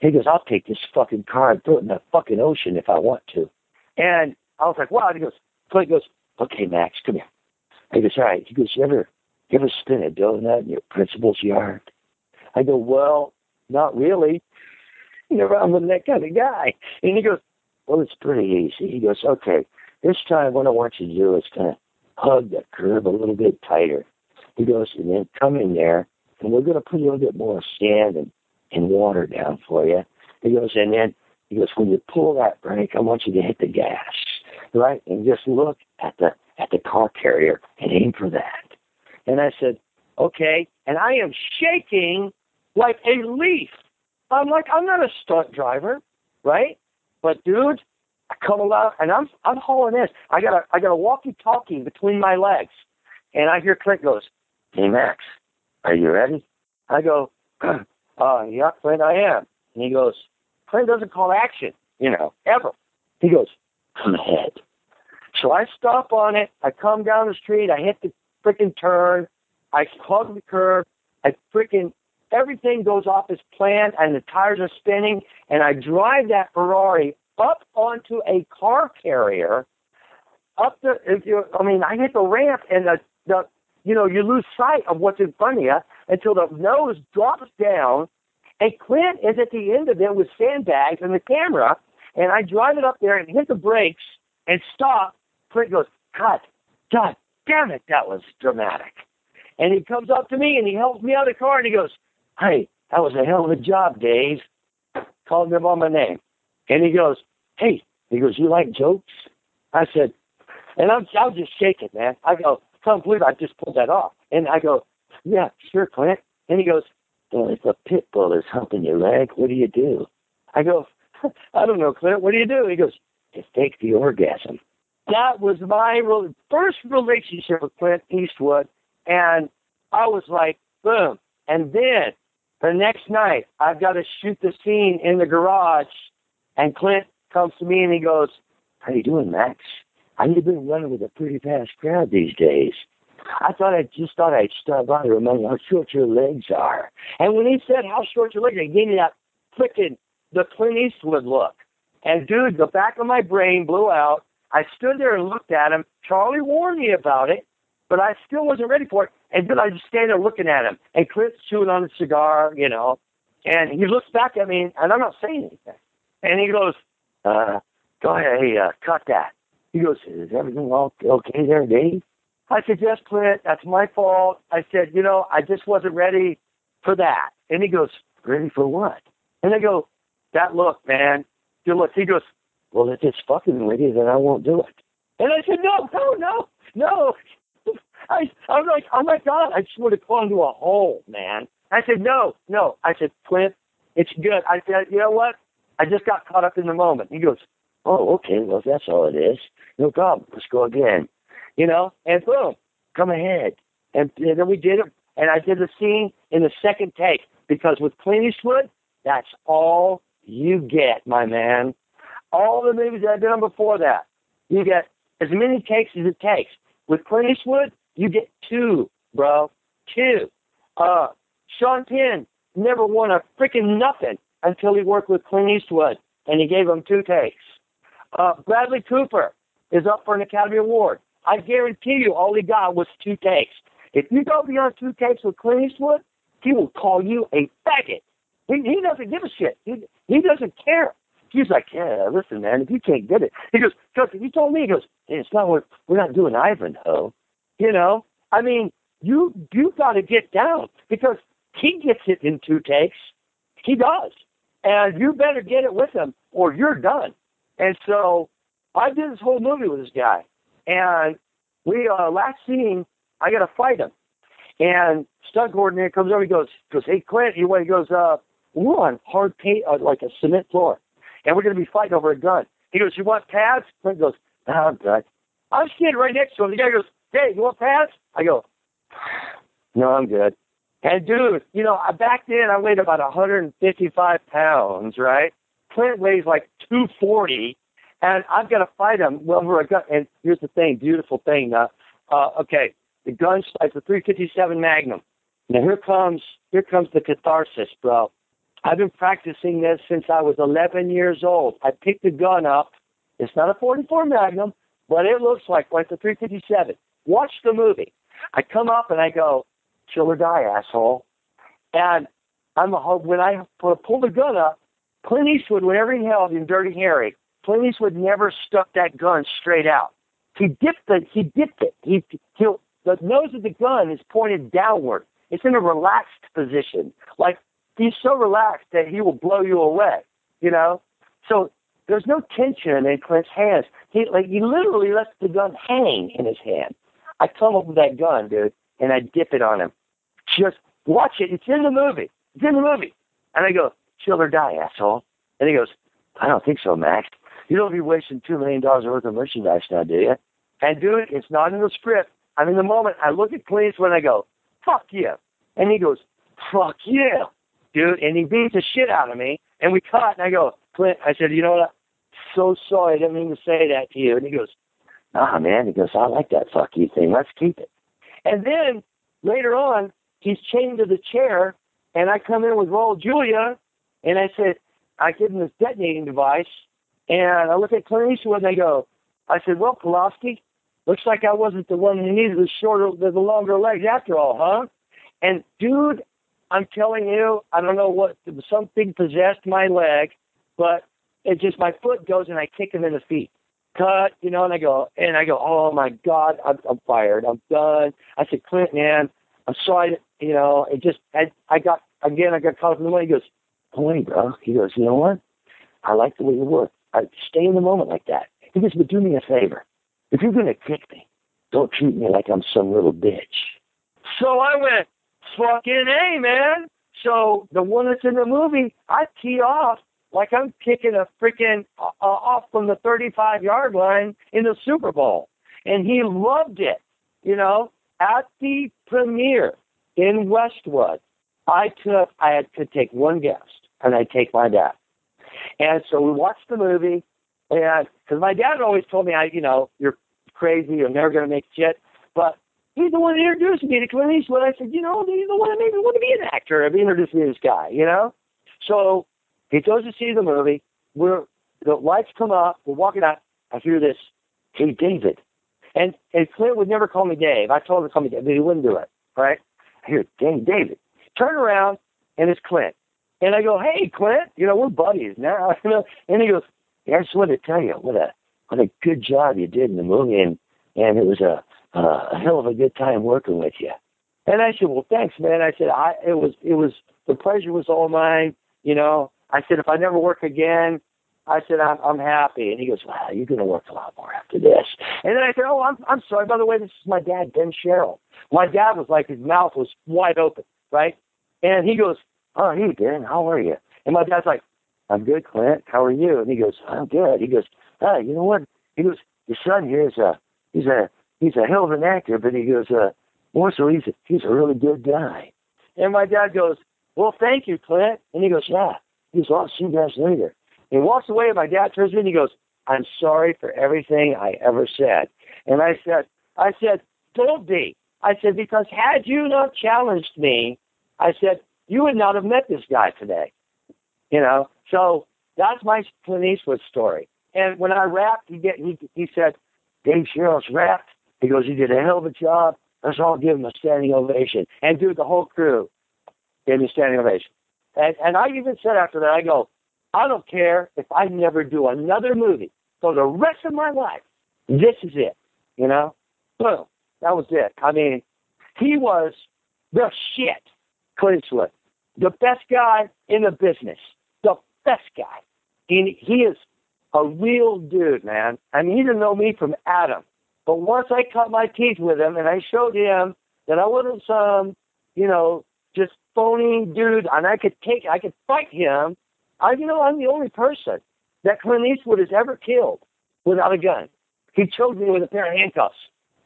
He goes, I'll take this fucking car and throw it in the fucking ocean if I want to. And I was like, wow. he goes, Clint goes, okay, Max, come here. He goes, all right. He goes, you ever, you ever spin a donut in your principal's yard? I go, well, not really. Never, I'm that kind of guy. And he goes, well, it's pretty easy. He goes, okay, this time what I want you to do is kind of hug that curve a little bit tighter. He goes, and then come in there, and we're going to put a little bit more sand and, and water down for you. He goes, and then he goes, when you pull that brake, I want you to hit the gas, right? And just look at the at the car carrier and aim for that. And I said, okay. And I am shaking like a leaf. I'm like, I'm not a stunt driver, right? But dude, I come along and I'm I'm hauling this. I got a I got a walkie-talkie between my legs, and I hear Clint goes, "Hey Max, are you ready?" I go, "Uh, yeah, Clint, I am." And he goes, "Clint doesn't call action, you know, ever." He goes, "Come ahead." So I stop on it. I come down the street. I hit the freaking turn. I hug the curb. I freaking everything goes off as planned, and the tires are spinning. And I drive that Ferrari up onto a car carrier, up the, if you, I mean, I hit the ramp and the, the, you know, you lose sight of what's in front of you until the nose drops down, and Clint is at the end of it with sandbags and the camera, and I drive it up there and hit the brakes and stop. Clint goes, cut, cut, damn it, that was dramatic. And he comes up to me and he helps me out of the car and he goes, hey, that was a hell of a job, Dave. Called him on my name. And he goes, hey, he goes, you like jokes? I said, and I'm, I'm just shaking, man. I go, can't believe I just pulled that off. And I go, yeah, sure, Clint. And he goes, well, if a pit bull is humping your leg, what do you do? I go, I don't know, Clint. What do you do? He goes, just take the orgasm. That was my re- first relationship with Clint Eastwood, and I was like, boom. And then the next night, I've got to shoot the scene in the garage, and Clint comes to me and he goes, "How you doing, Max? You been running with a pretty fast crowd these days?" I thought I just thought I'd stop by to remind you how short your legs are. And when he said how short your legs are, he gave me that freaking the Clint Eastwood look. And dude, the back of my brain blew out. I stood there and looked at him. Charlie warned me about it, but I still wasn't ready for it. And then I just stand there looking at him. And Clint's chewing on a cigar, you know. And he looks back at me, and I'm not saying anything. And he goes, uh, go ahead, hey, uh, cut that. He goes, is everything all okay there, Dave? I said, yes, Clint, that's my fault. I said, you know, I just wasn't ready for that. And he goes, ready for what? And I go, that look, man. Good look. He goes, well, if it's fucking with you, then I won't do it. And I said, no, no, no, no. I, I'm like, oh my God, I just would have gone to a hole, man. I said, no, no. I said, Clint, it's good. I said, you know what? I just got caught up in the moment. He goes, oh, okay, well, that's all it is, no problem. Let's go again. You know, and boom, come ahead. And, and then we did it, and I did the scene in the second take because with Clint Eastwood, that's all you get, my man. All the movies that I've been on before that, you get as many takes as it takes. With Clint Eastwood, you get two, bro. Two. Uh, Sean Penn never won a freaking nothing until he worked with Clint Eastwood, and he gave him two takes. Uh, Bradley Cooper is up for an Academy Award. I guarantee you, all he got was two takes. If you go beyond two takes with Clint Eastwood, he will call you a faggot. He, he doesn't give a shit. He, he doesn't care. He's like, yeah, listen, man, if you can't get it, he goes, because he told me, he goes, it's not what we're not doing Ivanhoe. You know, I mean, you you got to get down because he gets it in two takes. He does, and you better get it with him or you're done. And so I did this whole movie with this guy, and we uh, last scene, I got to fight him, and stunt coordinator comes over, he goes, goes, hey Clint, he goes, uh, we're on hard paint, uh, like a cement floor, and we're going to be fighting over a gun. He goes, you want pads? Clint goes, no, I'm good. I'm standing right next to him. The guy goes, hey, you want pads? I go, no, I'm good. And dude, you know, back then I weighed about 155 pounds, right? Clint weighs like 240, and I've got to fight him over a gun. And here's the thing, beautiful thing. Uh, uh, okay, the gun, it's a 357 Magnum. Now here comes, here comes the catharsis, bro. I've been practicing this since I was 11 years old. I picked the gun up. It's not a 44 Magnum, but it looks like like the 357. Watch the movie. I come up and I go, chill or die, asshole. And I'm a, when I pull the gun up, Clint Eastwood, whenever he held in Dirty Harry, Clint Eastwood never stuck that gun straight out. He dipped it. He dipped it. He, he the nose of the gun is pointed downward. It's in a relaxed position, like he's so relaxed that he will blow you away. You know, so there's no tension in Clint's hands. He like he literally lets the gun hang in his hand. I come up with that gun, dude, and I dip it on him. Just watch it. It's in the movie. It's in the movie. And I go, chill or die, asshole. And he goes, I don't think so, Max. You don't be wasting two million dollars worth of merchandise now, do you? And dude, it's not in the script. I'm in the moment. I look at Clint when I go, fuck you. And he goes, fuck you, dude. And he beats the shit out of me. And we cut. And I go, Clint, I said, you know what? I'm so sorry. I didn't mean to say that to you. And he goes, ah, man. He goes, I like that fuck you thing. Let's keep it. And then later on, he's chained to the chair. And I come in with Raul Julia. And I said, I give him this detonating device. And I look at Clint Eastwood and I go, I said, well, Pulaski, looks like I wasn't the one who needed the shorter, the, longer legs after all, huh? And dude, I'm telling you, I don't know what, something possessed my leg, but it just, my foot goes and I kick him in the feet. cut, you know, and I go, and I go, oh my God, I'm, I'm fired. I'm done. I said, Clint, man, I'm sorry, you know, it just, I, I got, again, I got caught up in the moment. He goes, don't bro. He goes, you know what? I like the way you work. I stay in the moment like that. He goes, but do me a favor. If you're going to kick me, don't treat me like I'm some little bitch. So I went, fucking A, man. So the one that's in the movie, I tee off like I'm kicking a freaking uh, uh, off from the 35 yard line in the Super Bowl. And he loved it, you know, at the premiere in Westwood. I took, I had to take one guest and I take my dad. And so we watched the movie and because my dad always told me, I, you know, you're crazy, you're never going to make shit. But he's the one that introduced me to Clint Eastwood. I said, you know, he's the one that made me want to be an actor. He introduced me to this guy, you know? So he goes to see the movie. We're the lights come up. We're walking out. I hear this, "Hey David," and and Clint would never call me Dave. I told him to call me Dave, but he wouldn't do it. Right? I hear, "Dang David." Turn around, and it's Clint. And I go, "Hey Clint, you know we're buddies now." and he goes, "Yeah, I just wanted to tell you what a what a good job you did in the movie, and and it was a a hell of a good time working with you." And I said, "Well, thanks, man." I said, "I it was it was the pleasure was all mine." You know, I said, if I never work again, I said, I'm, I'm happy. And he goes, wow, you're to work a lot more after this. And then I said, oh, I'm, I'm sorry. By the way, this is my dad, Ben Sherrill. My dad was like, his mouth was wide open, right? And he goes, oh, hey, Ben, how are you? And my dad's like, I'm good, Clint. How are you? And he goes, I'm good. He goes, ah, you know what? He goes, your son here is a, he's a, he's a hell of an actor, but he goes, uh, more so he's a, he's a really good guy. And my dad goes, well, thank you, Clint. And he goes, yeah, he goes, I'll see you guys later. And he walks away, and my dad turns to me and he goes, I'm sorry for everything I ever said. And I said, I said, don't be. I said, because had you not challenged me, I said, you would not have met this guy today. You know, so that's my Clint Eastwood story. And when I rapped, he get he he said, Dave Sherrill's rapped. He goes, he did a hell of a job. Let's all give him a standing ovation. And dude, the whole crew gave me a standing ovation. And, and I even said after that, I go, I don't care if I never do another movie for the rest of my life. This is it, you know? Boom. That was it. I mean, he was the shit, Clint Eastwood. The best guy in the business. The best guy. He, he is a real dude, man. I mean, he didn't know me from Adam. But once I cut my teeth with him and I showed him that I wasn't some, you know, just phony dude, and I could take, I could fight him. I, you know, I'm the only person that Clint Eastwood has ever killed without a gun. He choked me with a pair of handcuffs.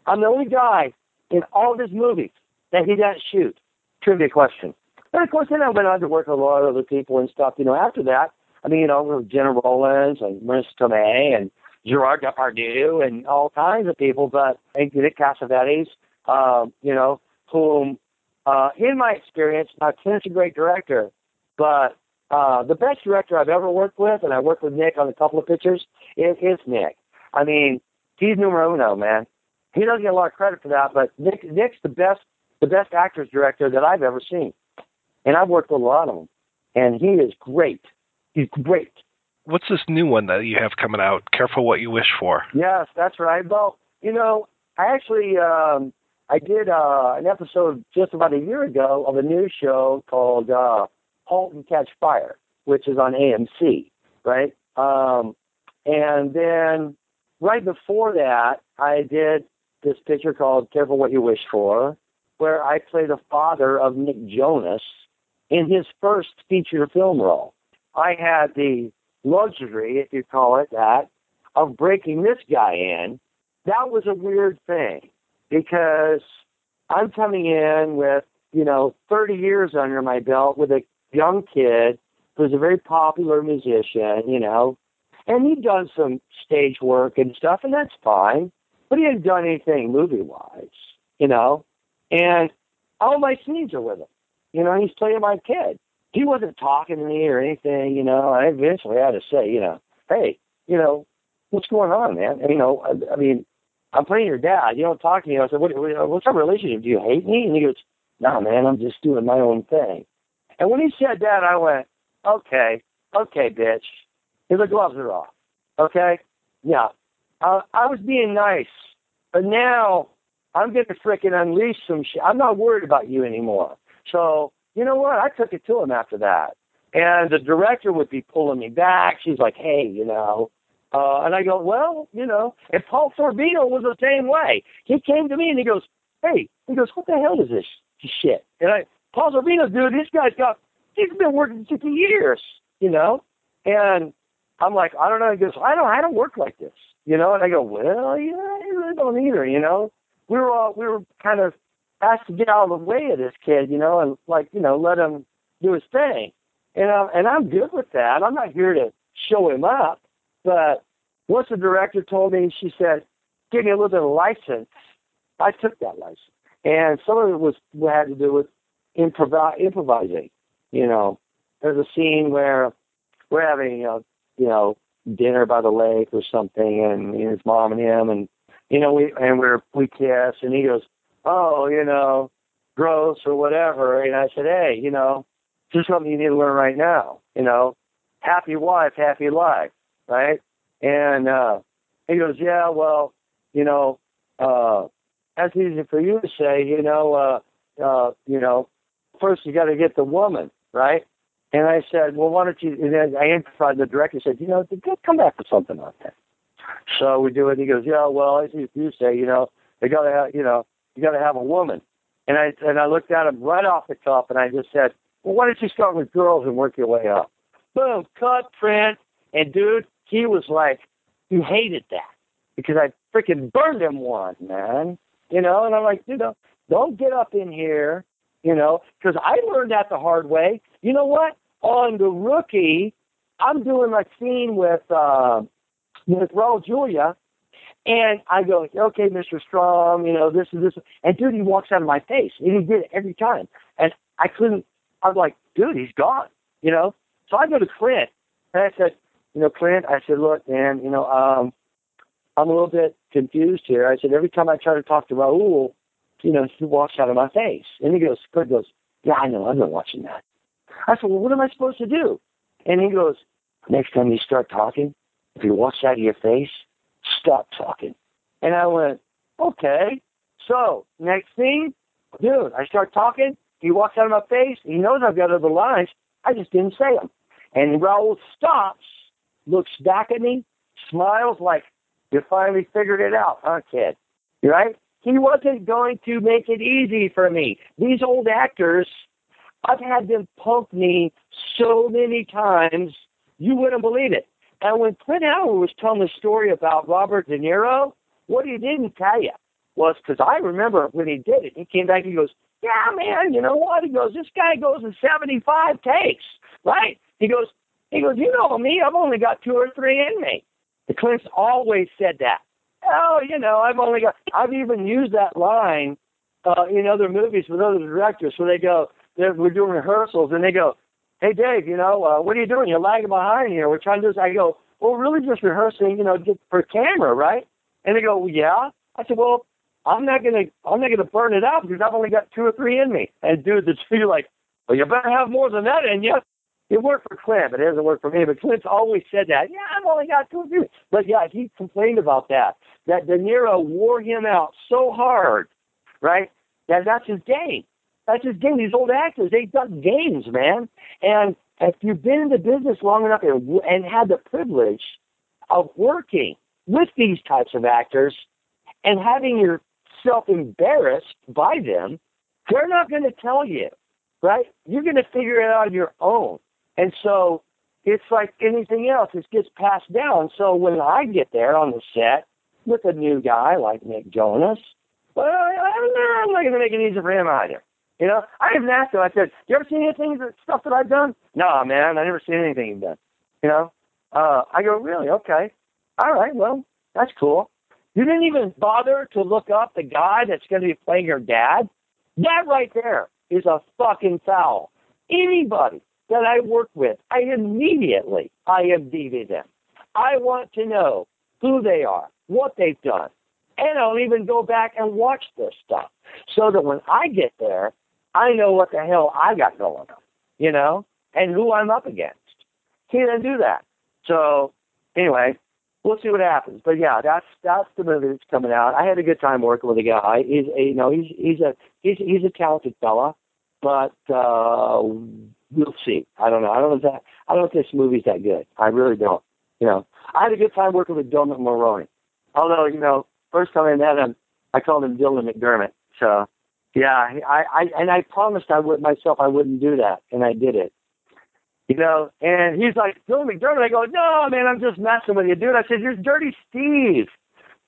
I'm the only guy in all of his movies that he doesn't shoot. Trivia question. And of course, then I went on to work with a lot of other people and stuff. You know, after that, I mean, you know, Gena Rowlands and Marisa Tomei and Gerard Depardieu and all kinds of people, but and Nick Cassavetes, um, you know, whom uh, in my experience, now Clint's a great director, but uh, the best director I've ever worked with, and I worked with Nick on a couple of pictures, is, is Nick. I mean, he's numero uno, man. He doesn't get a lot of credit for that, but Nick, Nick's the best, the best actors director that I've ever seen, and I've worked with a lot of them, and he is great. He's great. What's this new one that you have coming out? Careful what you wish for. Yes, that's right. Well, you know, I actually um, I did uh, an episode just about a year ago of a news show called uh, Halt and Catch Fire, which is on AMC, right? Um, and then right before that, I did this picture called Careful What You Wish For, where I play the father of Nick Jonas in his first feature film role. I had the luxury, if you call it that, of breaking this guy in. That was a weird thing because I'm coming in with, you know, 30 years under my belt with a young kid who's a very popular musician, you know, and he'd done some stage work and stuff, and that's fine, but he hadn't done anything movie wise, you know, and all my scenes are with him. You know, he's playing my kid. He wasn't talking to me or anything, you know. I eventually had to say, you know, hey, you know, what's going on, man? And, you know, I, I mean, I'm playing your dad. You don't talk to me. I said, what, what, what's our relationship? Do you hate me? And he goes, no, man, I'm just doing my own thing. And when he said that, I went, okay, okay, bitch. And the gloves are off. Okay? Yeah. uh, I was being nice, but now I'm going to fricking unleash some shit. I'm not worried about you anymore. So, you know what? I took it to him after that. And the director would be pulling me back. She's like, hey, you know. Uh, and I go, well, you know. And Paul Sorvino was the same way. He came to me and he goes, hey, he goes, what the hell is this shit? And I, Paul Sorvino, dude, this guy's got, he's been working 50 years, you know. And I'm like, I don't know. He goes, I don't, I don't work like this, you know. And I go, well, yeah, I don't either, you know. We were all, we were kind of asked to get out of the way of this kid, you know, and like, you know, let him do his thing. And I'm, and I'm good with that. I'm not here to show him up. But once the director told me, she said, give me a little bit of license. I took that license. And some of it was had to do with improv- improvising. You know, there's a scene where we're having, you know, you know, dinner by the lake or something, and his mom and him, and you know, we and we're we kiss, and he goes, oh, you know, gross or whatever. And I said, hey, you know, this is something you need to learn right now. You know, happy wife, happy life, right? And uh, he goes, yeah, well, you know, uh, that's easy for you to say. You know, uh, uh, you know, first you got to get the woman, right? And I said, well, why don't you? And then I improvised. The director said, you know, come back with something on that. So we do it. And he goes, yeah, well, as you say, you know, they got to have, you know, you got to have a woman. And I and I looked at him right off the top, and I just said, well, why don't you start with girls and work your way up? Boom, cut, print, and dude, he was like, he hated that because I freaking burned him one, man. You know, and I'm like, you know, don't get up in here, you know, because I learned that the hard way. You know what? On the rookie, I'm doing my scene with uh, with Raul Julia, and I go, okay, Mr. Strom, you know, this is this. And dude, he walks out of my face. And he did it every time. And I couldn't, I was like, dude, he's gone, you know? So I go to Clint and I said, you know, Clint, I said, look, man, you know, um, I'm a little bit confused here. I said, every time I try to talk to Raul, you know, he walks out of my face. And he goes, Clint goes, yeah, I know, I've been watching that. I said, well, what am I supposed to do? And he goes, next time you start talking, if he walks out of your face, stop talking. And I went, okay. So next thing, dude, I start talking. He walks out of my face. He knows I've got other lines. I just didn't say them. And Raul stops, looks back at me, smiles like, you finally figured it out, huh, kid? Right? He wasn't going to make it easy for me. These old actors, I've had them punk me so many times, you wouldn't believe it. And when Clint Howard was telling the story about Robert De Niro, what he didn't tell you was because I remember when he did it, he came back and he goes, Yeah, man, you know what? He goes, This guy goes in 75 takes, right? He goes, he goes, You know me, I've only got two or three in me. The Clints always said that. Oh, you know, I've only got, I've even used that line uh, in other movies with other directors where they go, we're doing rehearsals and they go, hey Dave, you know, uh, what are you doing? You're lagging behind here. We're trying to do this. I go, well, really just rehearsing, you know, get for camera, right? And they go, well, yeah. I said, well, I'm not gonna, I'm not gonna burn it out because I've only got two or three in me. And dude, the two like, well, you better have more than that in you. It worked for Clint, but it doesn't work for me. But Clint's always said that. Yeah, I've only got two or three. But yeah, he complained about that. That De Niro wore him out so hard, right? That that's his game. That's just game. These old actors, they've done games, man. And if you've been in the business long enough and, and had the privilege of working with these types of actors and having yourself embarrassed by them, they're not going to tell you, right? You're going to figure it out on your own. And so it's like anything else, it gets passed down. So when I get there on the set with a new guy like Nick Jonas, well, I'm not going to make it easy for him either. You know, I even asked him. I said, "You ever seen anything that stuff that I've done?" No, man, I never seen anything you've done. You know, uh, I go, "Really? Okay, all right. Well, that's cool." You didn't even bother to look up the guy that's going to be playing your dad. That right there is a fucking foul. Anybody that I work with, I immediately IMDb them. I want to know who they are, what they've done, and I'll even go back and watch this stuff so that when I get there, I know what the hell I got going on, you know, and who I'm up against. He didn't do that. So anyway, we'll see what happens. But yeah, that's that's the movie that's coming out. I had a good time working with the guy. He's a, you know he's he's a he's he's a talented fella, but uh, we'll see. I don't know. I don't know if that I don't know if this movie's that good. I really don't. You know, I had a good time working with Dermot Mulroney. Although you know, first time I met him, I called him Dylan McDermott. So yeah, I I and I promised I would myself I wouldn't do that, and I did it. You know, and he's like, Dylan McDermott. I go, no, man, I'm just messing with you, dude. I said, you're Dirty Steve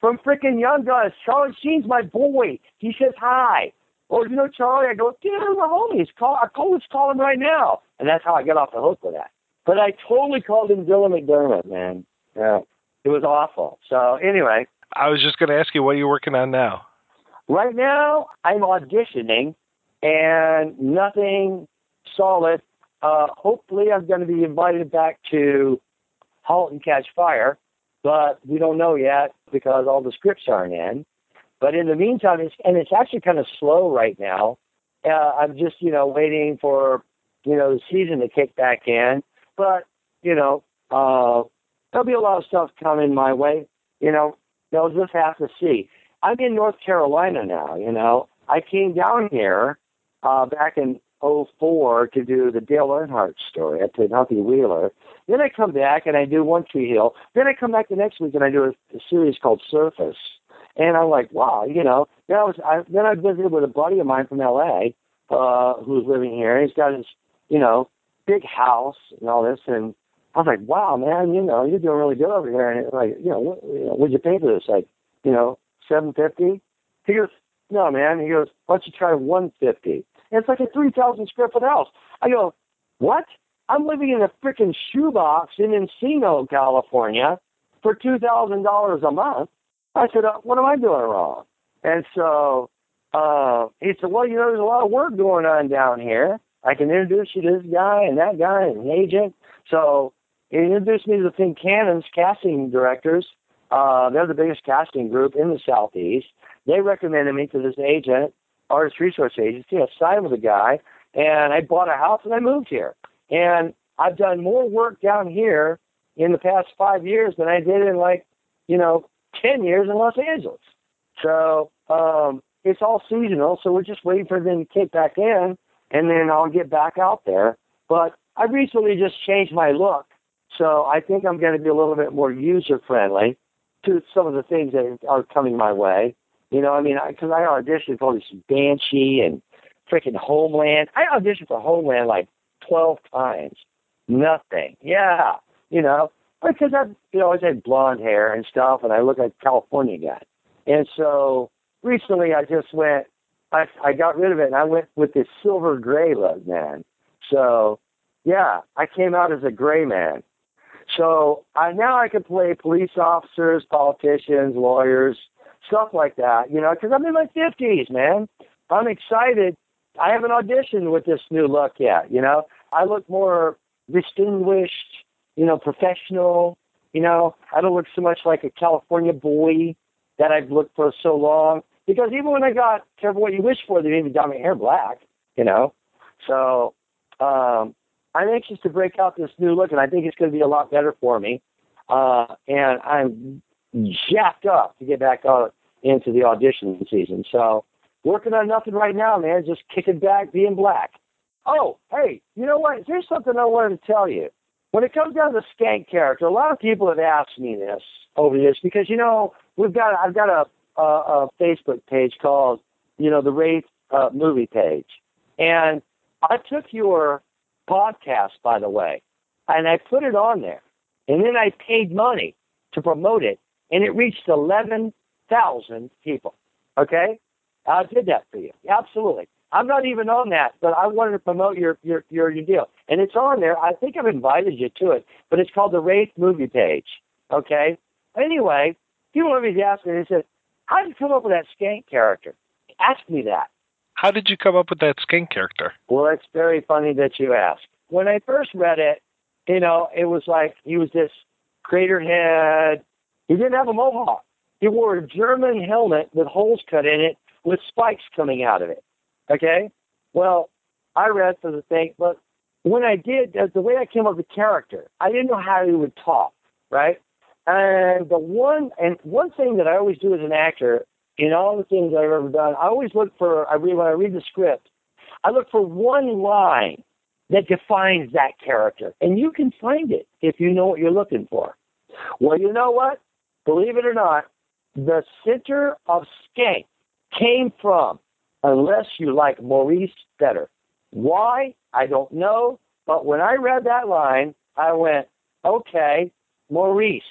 from freaking Young Guns. Charlie Sheen's my boy. He says hi. Oh, you know Charlie? I go, dude, we're homies. Call, I call, let's call him right now. And that's how I get off the hook with that. But I totally called him Dylan McDermott, man. Yeah, it was awful. So anyway, I was just going to ask you what are you're working on now. Right now, I'm auditioning, and nothing solid uh, hopefully, I'm going to be invited back to Halt and Catch Fire, but we don't know yet because all the scripts aren't in. But in the meantime, it's and it's actually kind of slow right now. Uh, I'm just you know waiting for you know the season to kick back in. But you know uh, there'll be a lot of stuff coming my way. You know they'll just have to see. I'm in North Carolina now. You know I came down here uh, back in 04 to do the Dale Earnhardt story. I played Humpy Wheeler. Then I come back and I do One Tree Hill. Then I come back the next week and I do a, a series called Surface. And I'm like, wow, you know. Then I was I, then I visited with a buddy of mine from L.A. Uh, who's living here. He's got his, you know, big house and all this. And I was like, wow, man, you know, you're doing really good over here. And it's like, you know, what, you know, what'd you pay for this? Like, you know, seven fifty. He goes, no, man. He goes, why don't you try one fifty? And it's like a 3,000 square foot house. I go, what? I'm living in a freaking shoebox in Encino, California for $2,000 a month. I said, uh, what am I doing wrong? And so uh, he said, well, you know, there's a lot of work going on down here. I can introduce you to this guy and that guy and an agent. So he introduced me to the Fincannons casting directors. Uh, they're the biggest casting group in the Southeast. They recommended me to this agent artist resource agency. I signed with a guy, and I bought a house and I moved here. And I've done more work down here in the past five years than I did in like, you know, ten years in Los Angeles. So um, it's all seasonal. So we're just waiting for them to kick back in, and then I'll get back out there. But I recently just changed my look, so I think I'm going to be a little bit more user friendly to some of the things that are coming my way. You know, I mean, because I, I auditioned for this Banshee and freaking Homeland. I auditioned for Homeland like 12 times. Nothing. Yeah. You know, because I've you know, always had blonde hair and stuff, and I look like a California guy. And so recently I just went, I, I got rid of it, and I went with this silver gray look, man. So, yeah, I came out as a gray man. So I now I can play police officers, politicians, lawyers, stuff like that, you know, because I'm in my 50s, man. I'm excited. I haven't auditioned with this new look yet, you know. I look more distinguished, you know, professional, you know. I don't look so much like a California boy that I've looked for so long. Because even when I got Careful What You Wish For, they made me dye my hair black, you know. So um, I'm anxious to break out this new look, and I think it's going to be a lot better for me. Uh, and I'm jacked up to get back out into the audition season. So working on nothing right now, man. Just kicking back, being black. Oh, hey, you know what? Here's something I wanted to tell you. When it comes down to skank character, a lot of people have asked me this over this because you know we've got I've got a a, a Facebook page called you know the Wraith uh, movie page, and I took your podcast by the way, and I put it on there, and then I paid money to promote it, and it reached 11,000 people. Okay? I did that for you. Absolutely. I'm not even on that, but I wanted to promote your, your, your, your deal. And it's on there. I think I've invited you to it, but it's called the Wraith Movie Page. Okay? Anyway, people always ask me, they said, how did you come up with that skank character? Ask me that. How did you come up with that Skank character? Well, it's very funny that you ask. When I first read it, you know, it was like he was this crater head, he didn't have a mohawk. He wore a German helmet with holes cut in it with spikes coming out of it. Okay? Well, I read for the thing, but when I did, the way I came up with the character, I didn't know how he would talk, right? And the one and one thing that I always do as an actor in all the things I've ever done, I always look for I read when I read the script, I look for one line that defines that character. And you can find it if you know what you're looking for. Well, you know what? Believe it or not, the center of Skank came from unless you like Maurice better. Why? I don't know. But when I read that line, I went, okay, Maurice.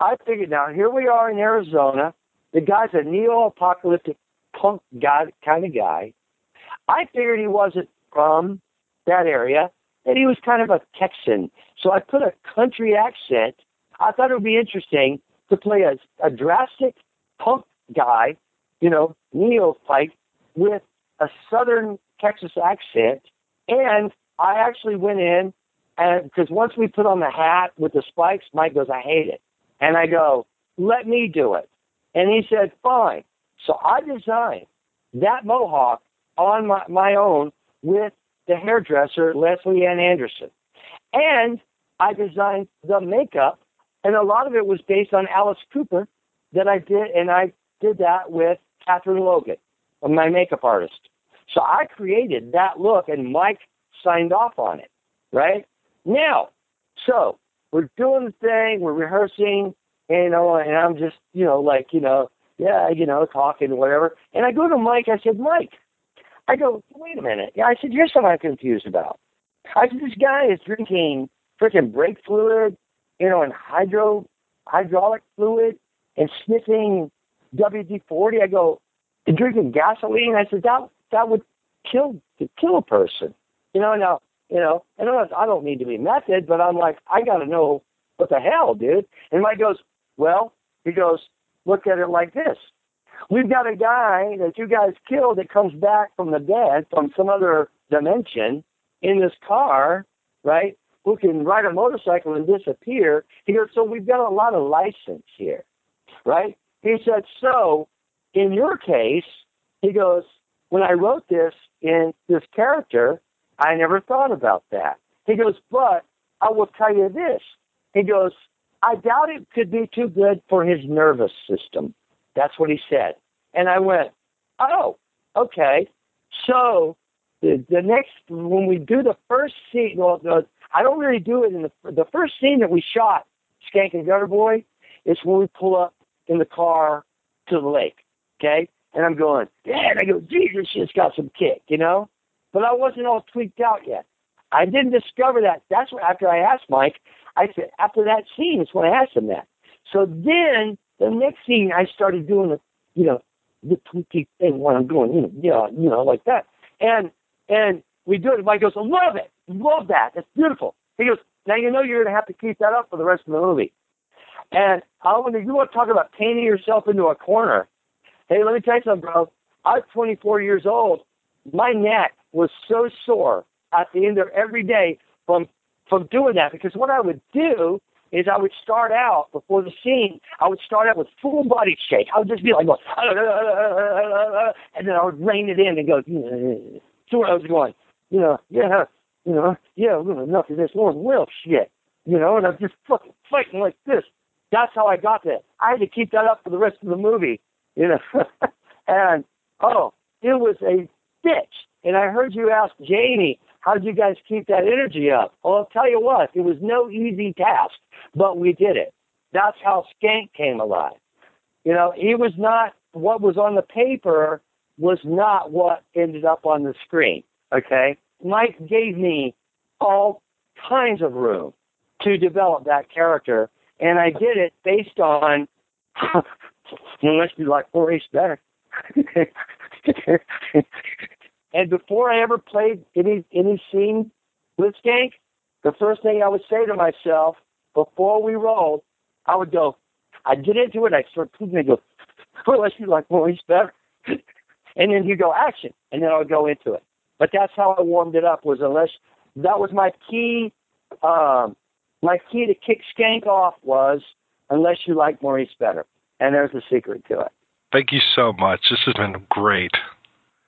I figured now, here we are in Arizona. The guy's a neo apocalyptic punk guy, kind of guy. I figured he wasn't from that area, and he was kind of a Texan. So I put a country accent. I thought it would be interesting to play a, a drastic punk guy, you know, neophyte with a southern Texas accent. And I actually went in and because once we put on the hat with the spikes, Mike goes, I hate it. And I go, let me do it. And he said, fine. So I designed that mohawk on my, my own with the hairdresser, Leslie Ann Anderson. And I designed the makeup, and a lot of it was based on Alice Cooper that I did, and I did that with Catherine Logan, my makeup artist. So I created that look, and Mike signed off on it, right? Now, so we're doing the thing, we're rehearsing, and, know, and I'm just, you know, like, you know, yeah, you know, talking whatever. And I go to Mike, I said, Mike, I go, wait a minute. Yeah, I said, here's something I'm confused about. I said, this guy is drinking freaking brake fluid, you know, and hydro hydraulic fluid and sniffing WD forty. I go, and drinking gasoline. I said that that would kill kill a person. You know, now you know, and I was I don't need to be method, but I'm like, I got to know what the hell, dude. And Mike goes, well, he goes, look at it like this. We've got a guy that you guys killed that comes back from the dead from some other dimension in this car, right? Who can ride a motorcycle and disappear. He goes, so we've got a lot of license here, right? He said, so in your case, he goes, when I wrote this in this character, I never thought about that. He goes, but I will tell you this. He goes, I doubt it could be too good for his nervous system. That's what he said. And I went, oh, okay. So the, the next, when we do the first scene, well, the, I don't really do it in the, the first scene that we shot, Skank and Gutter Boy, is when we pull up in the car to the lake. Okay? And I'm going, yeah, and I go, this shit's got some kick, you know? But I wasn't all tweaked out yet. I didn't discover that. That's what, after I asked Mike, I said, after that scene, it's when I asked him that. So then the next scene, I started doing the, you know, the tweaky thing when I'm doing, you know, yeah, you know, like that. And, and we do it. And Mike goes, I love it. Love that. That's beautiful. He goes, now you know you're going to have to keep that up for the rest of the movie. And I wonder, you want to talk about painting yourself into a corner. Hey, let me tell you something, bro. I was 24 years old. My neck was so sore at the end of every day from from doing that because what I would do is I would start out before the scene. I would start out with full body shake. I would just be like, going, uh, uh, uh, and then I would rein it in and go. So where I was going, you know, yeah, you know, yeah, we're gonna enough of this Lord will shit, you know, and I'm just fucking fighting like this. That's how I got that. I had to keep that up for the rest of the movie, you know. and oh, it was a bitch. And I heard you ask Jamie, how did you guys keep that energy up? Well, I'll tell you what, it was no easy task, but we did it. That's how Skank came alive. You know, he was not, what was on the paper was not what ended up on the screen. Okay? Mike gave me all kinds of room to develop that character, and I did it based on, unless you like Maurice better. and before I ever played any any scene with Skank, the first thing I would say to myself before we rolled, I would go, I'd get into it, I'd start tweaking and go, unless you like Maurice better. and then you go action, and then I'll go into it. But that's how I warmed it up was unless that was my key um my key to kick Skank off was unless you like Maurice better. And there's the secret to it. Thank you so much. This has been great.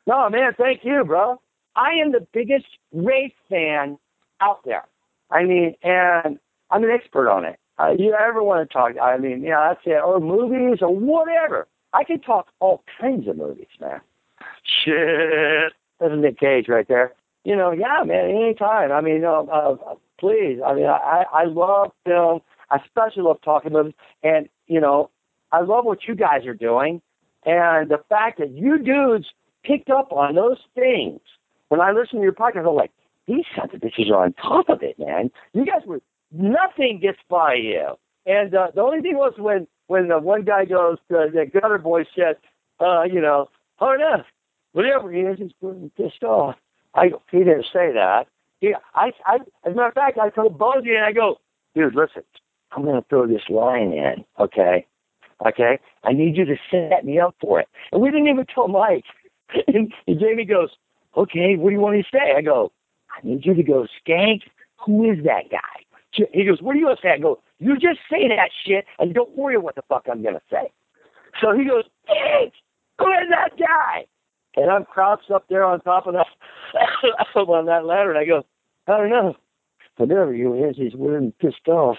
No, man, thank you, bro. I am the biggest Wraith fan out there. I mean, and I'm an expert on it. uh, you ever want to talk, I mean, yeah, that's it, or movies or whatever. I can talk all kinds of movies, man. Shit, that's Nick Cage right there. You know, yeah, man, anytime. I mean, uh, uh, please. I mean, I I love film. I especially love talking movies, and you know, I love what you guys are doing, and the fact that you dudes picked up on those things. When I listen to your podcast, I'm like, these sons of bitches are on top of it, man. You guys were nothing gets by you. And uh, the only thing was when when the one guy goes, uh, the gutter boy said, uh, you know, hard enough, whatever he is, he's pissed off. I he didn't say that. He, I, I, as a matter of fact, I told Bozian I go, dude, listen, I'm to throw this line in, okay? Okay, I need you to set me up for it. And we didn't even tell Mike. And, and Jamie goes, okay, what do you want me to say? I go, I need you to go, Skank, who is that guy? He goes, what do you want to say? I go, you just say that shit and don't worry what the fuck I'm going to say. So he goes, Skank, who is that guy? And I'm crouched up there on top of that, on that ladder, and I go, I don't know. Whatever you is, he's weird and pissed off.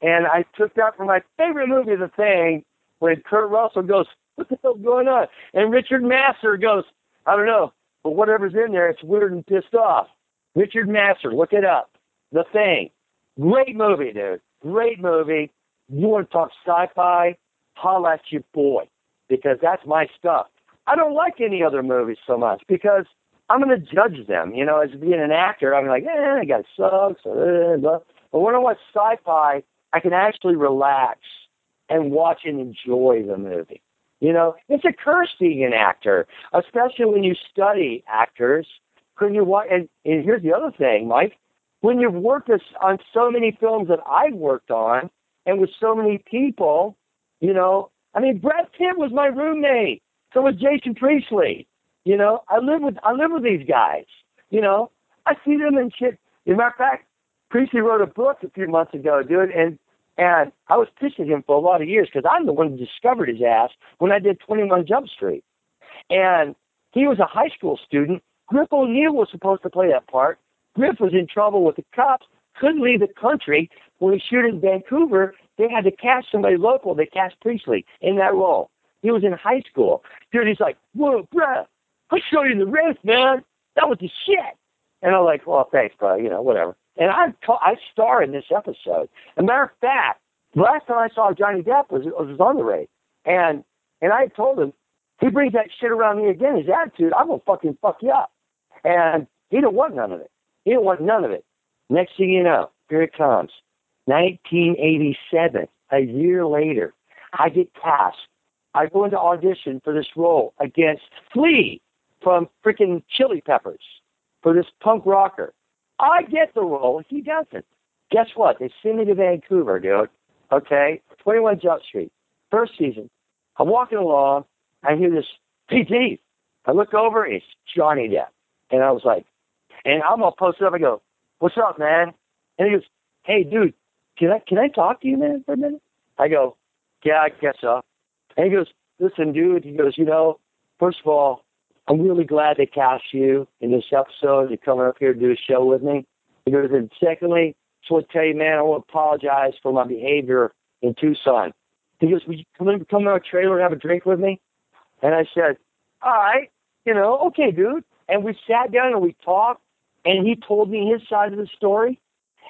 And I took that from my favorite movie, The Thing, when Kurt Russell goes, what the hell's going on? And Richard Masur goes, I don't know, but whatever's in there, it's weird and pissed off. Richard Masur, look it up. The Thing. Great movie, dude. Great movie. You want to talk sci-fi? Holla at your boy, because that's my stuff. I don't like any other movies so much because I'm going to judge them. You know, as being an actor, I'm like, eh, that guy sucks. Blah. But when I watch sci-fi, I can actually relax and watch and enjoy the movie. You know, it's a curse being an actor, especially when you study actors. When you watch, and, and here's the other thing, Mike. When you've worked on so many films that I've worked on, and with so many people, you know, I mean, Brad Pitt was my roommate. So was Jason Priestley. You know, I live with I live with these guys. You know, I see them and shit. As a matter of fact, Priestley wrote a book a few months ago, dude, and and I was pissing him for a lot of years because I'm the one who discovered his ass when I did 21 Jump Street. And he was a high school student. Griff O'Neal was supposed to play that part. Griff was in trouble with the cops, couldn't leave the country. When he shoot in Vancouver, they had to cast somebody local. They cast Priestley in that role. He was in high school. Dude, he's like, whoa, bruh, I showed you the Wraith, man. That was the shit. And I'm like, well, thanks, bro. You know, whatever. And I I star in this episode. As a matter of fact, the last time I saw Johnny Depp was was on the Wraith, and and I told him he brings that shit around me again. His attitude, I'm gonna fucking fuck you up. And he didn't want none of it. He didn't want none of it. Next thing you know, here it comes. 1987, a year later, I get cast I go into audition for this role against Flea from freaking Chili Peppers for this punk rocker. I get the role, he doesn't. Guess what? They send me to Vancouver, dude. Okay, 21 Jump Street, first season. I'm walking along, I hear this PT. I look over, it's Johnny Depp, and I was like, and I'm all posted up. I go, "What's up, man?" And he goes, "Hey, dude, can I can I talk to you, man, for a minute?" I go, "Yeah, I guess so." And he goes, listen, dude, he goes, you know, first of all, I'm really glad they cast you in this episode. You're coming up here to do a show with me. Because and secondly, just want to tell you, man, I want to apologize for my behavior in Tucson. He goes, would you come in, come in our trailer and have a drink with me? And I said, all right, you know, okay, dude. And we sat down and we talked, and he told me his side of the story.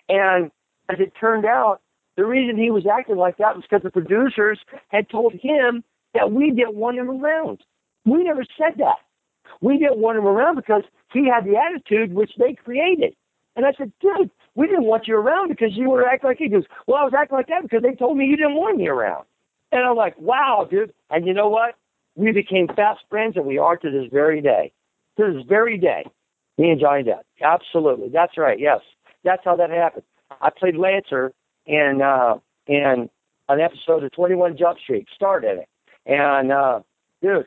And as it turned out, the reason he was acting like that was because the producers had told him that we didn't want him around. We never said that. We didn't want him around because he had the attitude which they created. And I said, dude, we didn't want you around because you were acting like he goes, well, I was acting like that because they told me you didn't want me around. And I'm like, wow, dude. And you know what? We became fast friends and we are to this very day. To this very day. Me and Johnny Depp. Absolutely. That's right. Yes. That's how that happened. I played Lancer in uh, in an episode of 21 Jump Street. Starred in it, and uh, dude,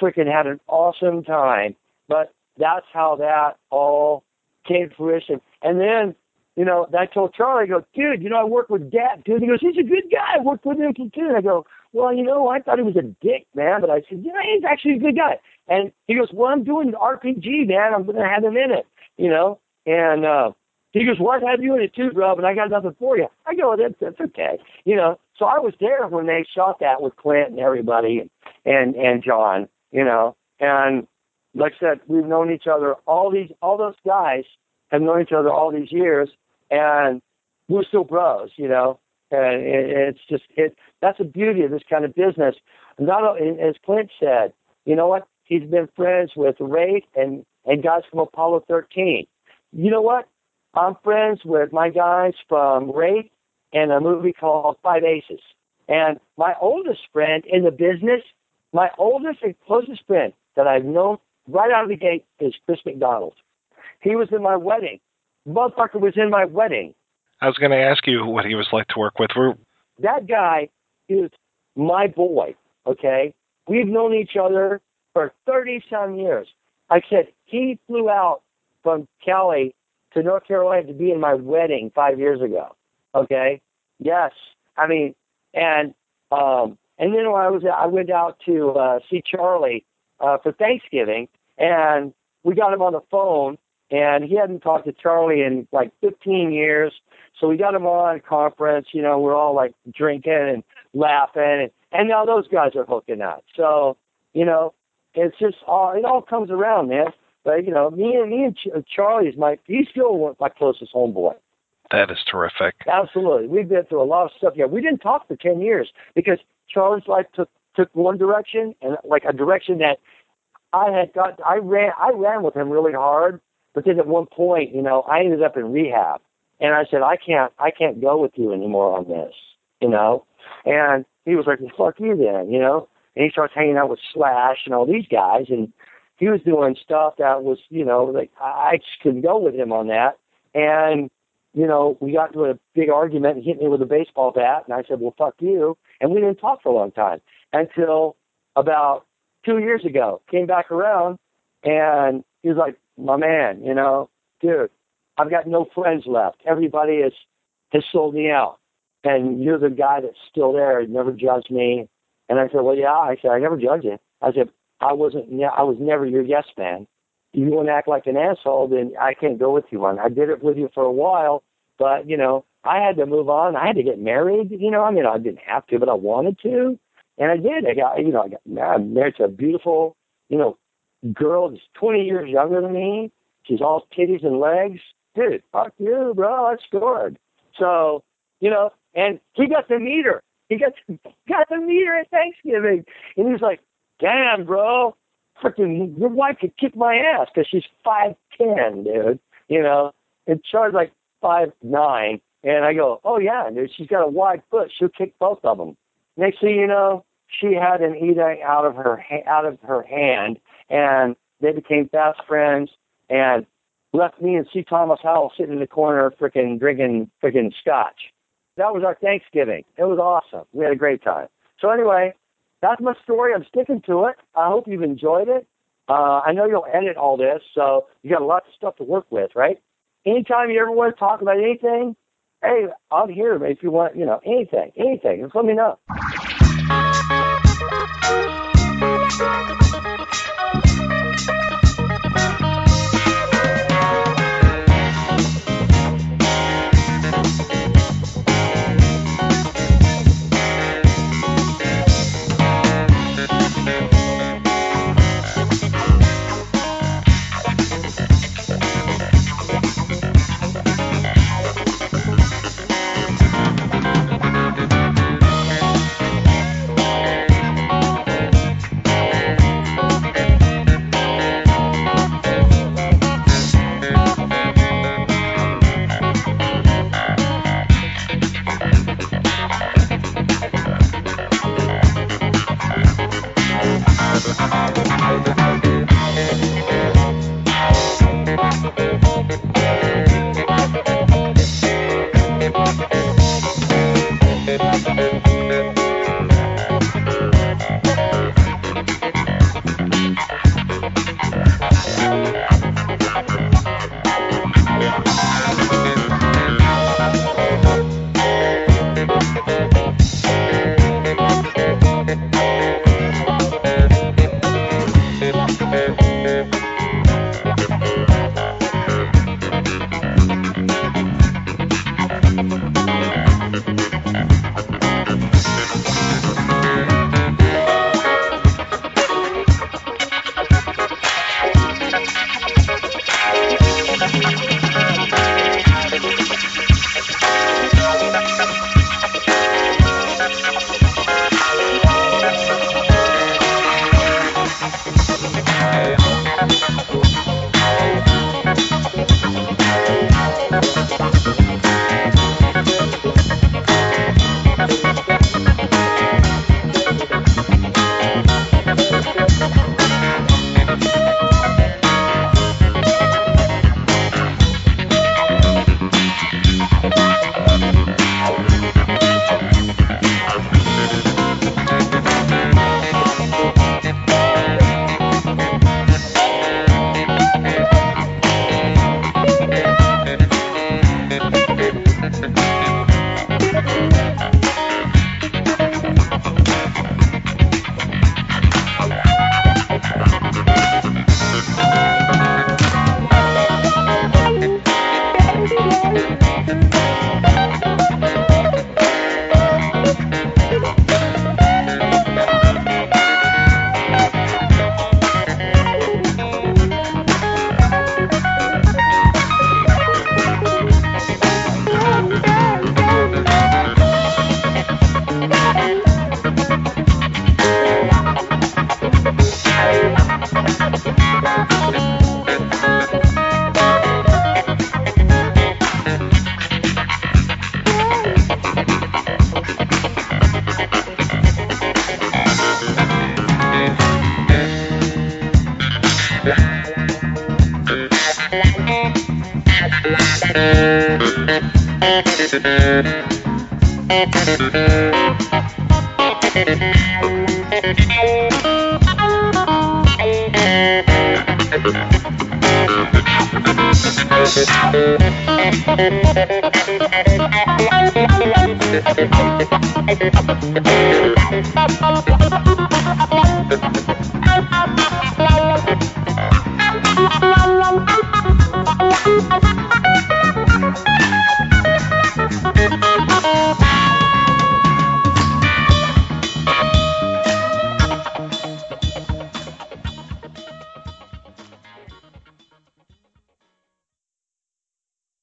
we freaking had an awesome time. But that's how that all came to fruition. And then, you know, I told Charlie, I go, dude, you know, I work with Dad, dude. He goes, he's a good guy. I worked with him too. I go, well, you know, I thought he was a dick, man, but I said, yeah, he's actually a good guy. And he goes, well, I'm doing an RPG, man. I'm going to have him in it, you know. And uh, He goes, "What have you in it too, bro?" And I got nothing for you. I go, "That's that's okay," you know. So I was there when they shot that with Clint and everybody, and and, and John, you know. And like I said, we've known each other all these all those guys have known each other all these years, and we're still bros, you know. And it, it's just it that's the beauty of this kind of business. Not as Clint said, you know what? He's been friends with Ray and and guys from Apollo 13. You know what? I'm friends with my guys from Wraith and a movie called Five Aces. And my oldest friend in the business, my oldest and closest friend that I've known right out of the gate is Chris McDonald. He was in my wedding. Motherfucker was in my wedding. I was going to ask you what he was like to work with. We're... That guy is my boy, okay? We've known each other for 30 some years. I said, he flew out from Cali to North Carolina to be in my wedding five years ago. Okay. Yes. I mean, and um, and then when I was I went out to uh, see Charlie uh, for Thanksgiving, and we got him on the phone, and he hadn't talked to Charlie in like 15 years. So we got him on conference. You know, we're all like drinking and laughing, and, and now those guys are hooking up. So you know, it's just all it all comes around, man. But you know, me and me and Ch- Charlie is my he's still my closest homeboy. That is terrific. Absolutely, we've been through a lot of stuff. Yeah, we didn't talk for ten years because Charlie's life took took one direction and like a direction that I had got. I ran I ran with him really hard, but then at one point, you know, I ended up in rehab, and I said I can't I can't go with you anymore on this, you know, and he was like, well, "Fuck you then," you know, and he starts hanging out with Slash and all these guys, and he was doing stuff that was, you know, like I just couldn't go with him on that. And, you know, we got into a big argument and hit me with a baseball bat. And I said, well, fuck you. And we didn't talk for a long time until about two years ago. Came back around and he was like, my man, you know, dude, I've got no friends left. Everybody has, has sold me out. And you're the guy that's still there. You never judged me. And I said, well, yeah. I said, I never judge you. I said, I wasn't. I was never your yes man. You want to act like an asshole, then I can't go with you on. I did it with you for a while, but you know, I had to move on. I had to get married. You know, I mean, I didn't have to, but I wanted to, and I did. I got, you know, I got married to a beautiful, you know, girl that's 20 years younger than me. She's all titties and legs. Dude, fuck you, bro. I scored. So, you know, and he got to meet her. He got to, got to meet her at Thanksgiving, and he was like, damn, bro, freaking your wife could kick my ass because she's five ten, dude. You know, and Char's like five nine, and I go, oh yeah, dude, she's got a wide foot. She'll kick both of them. Next thing you know, she had an eating out of her ha- out of her hand, and they became fast friends, and left me and C. Thomas Howell sitting in the corner, freaking drinking freaking scotch. That was our Thanksgiving. It was awesome. We had a great time. So anyway, that's my story. I'm sticking to it. I hope you've enjoyed it. Uh, I know you'll edit all this, so you got a lot of stuff to work with, right? Anytime you ever want to talk about anything, hey, I'm here if you want, you know, anything, anything. Just let me know.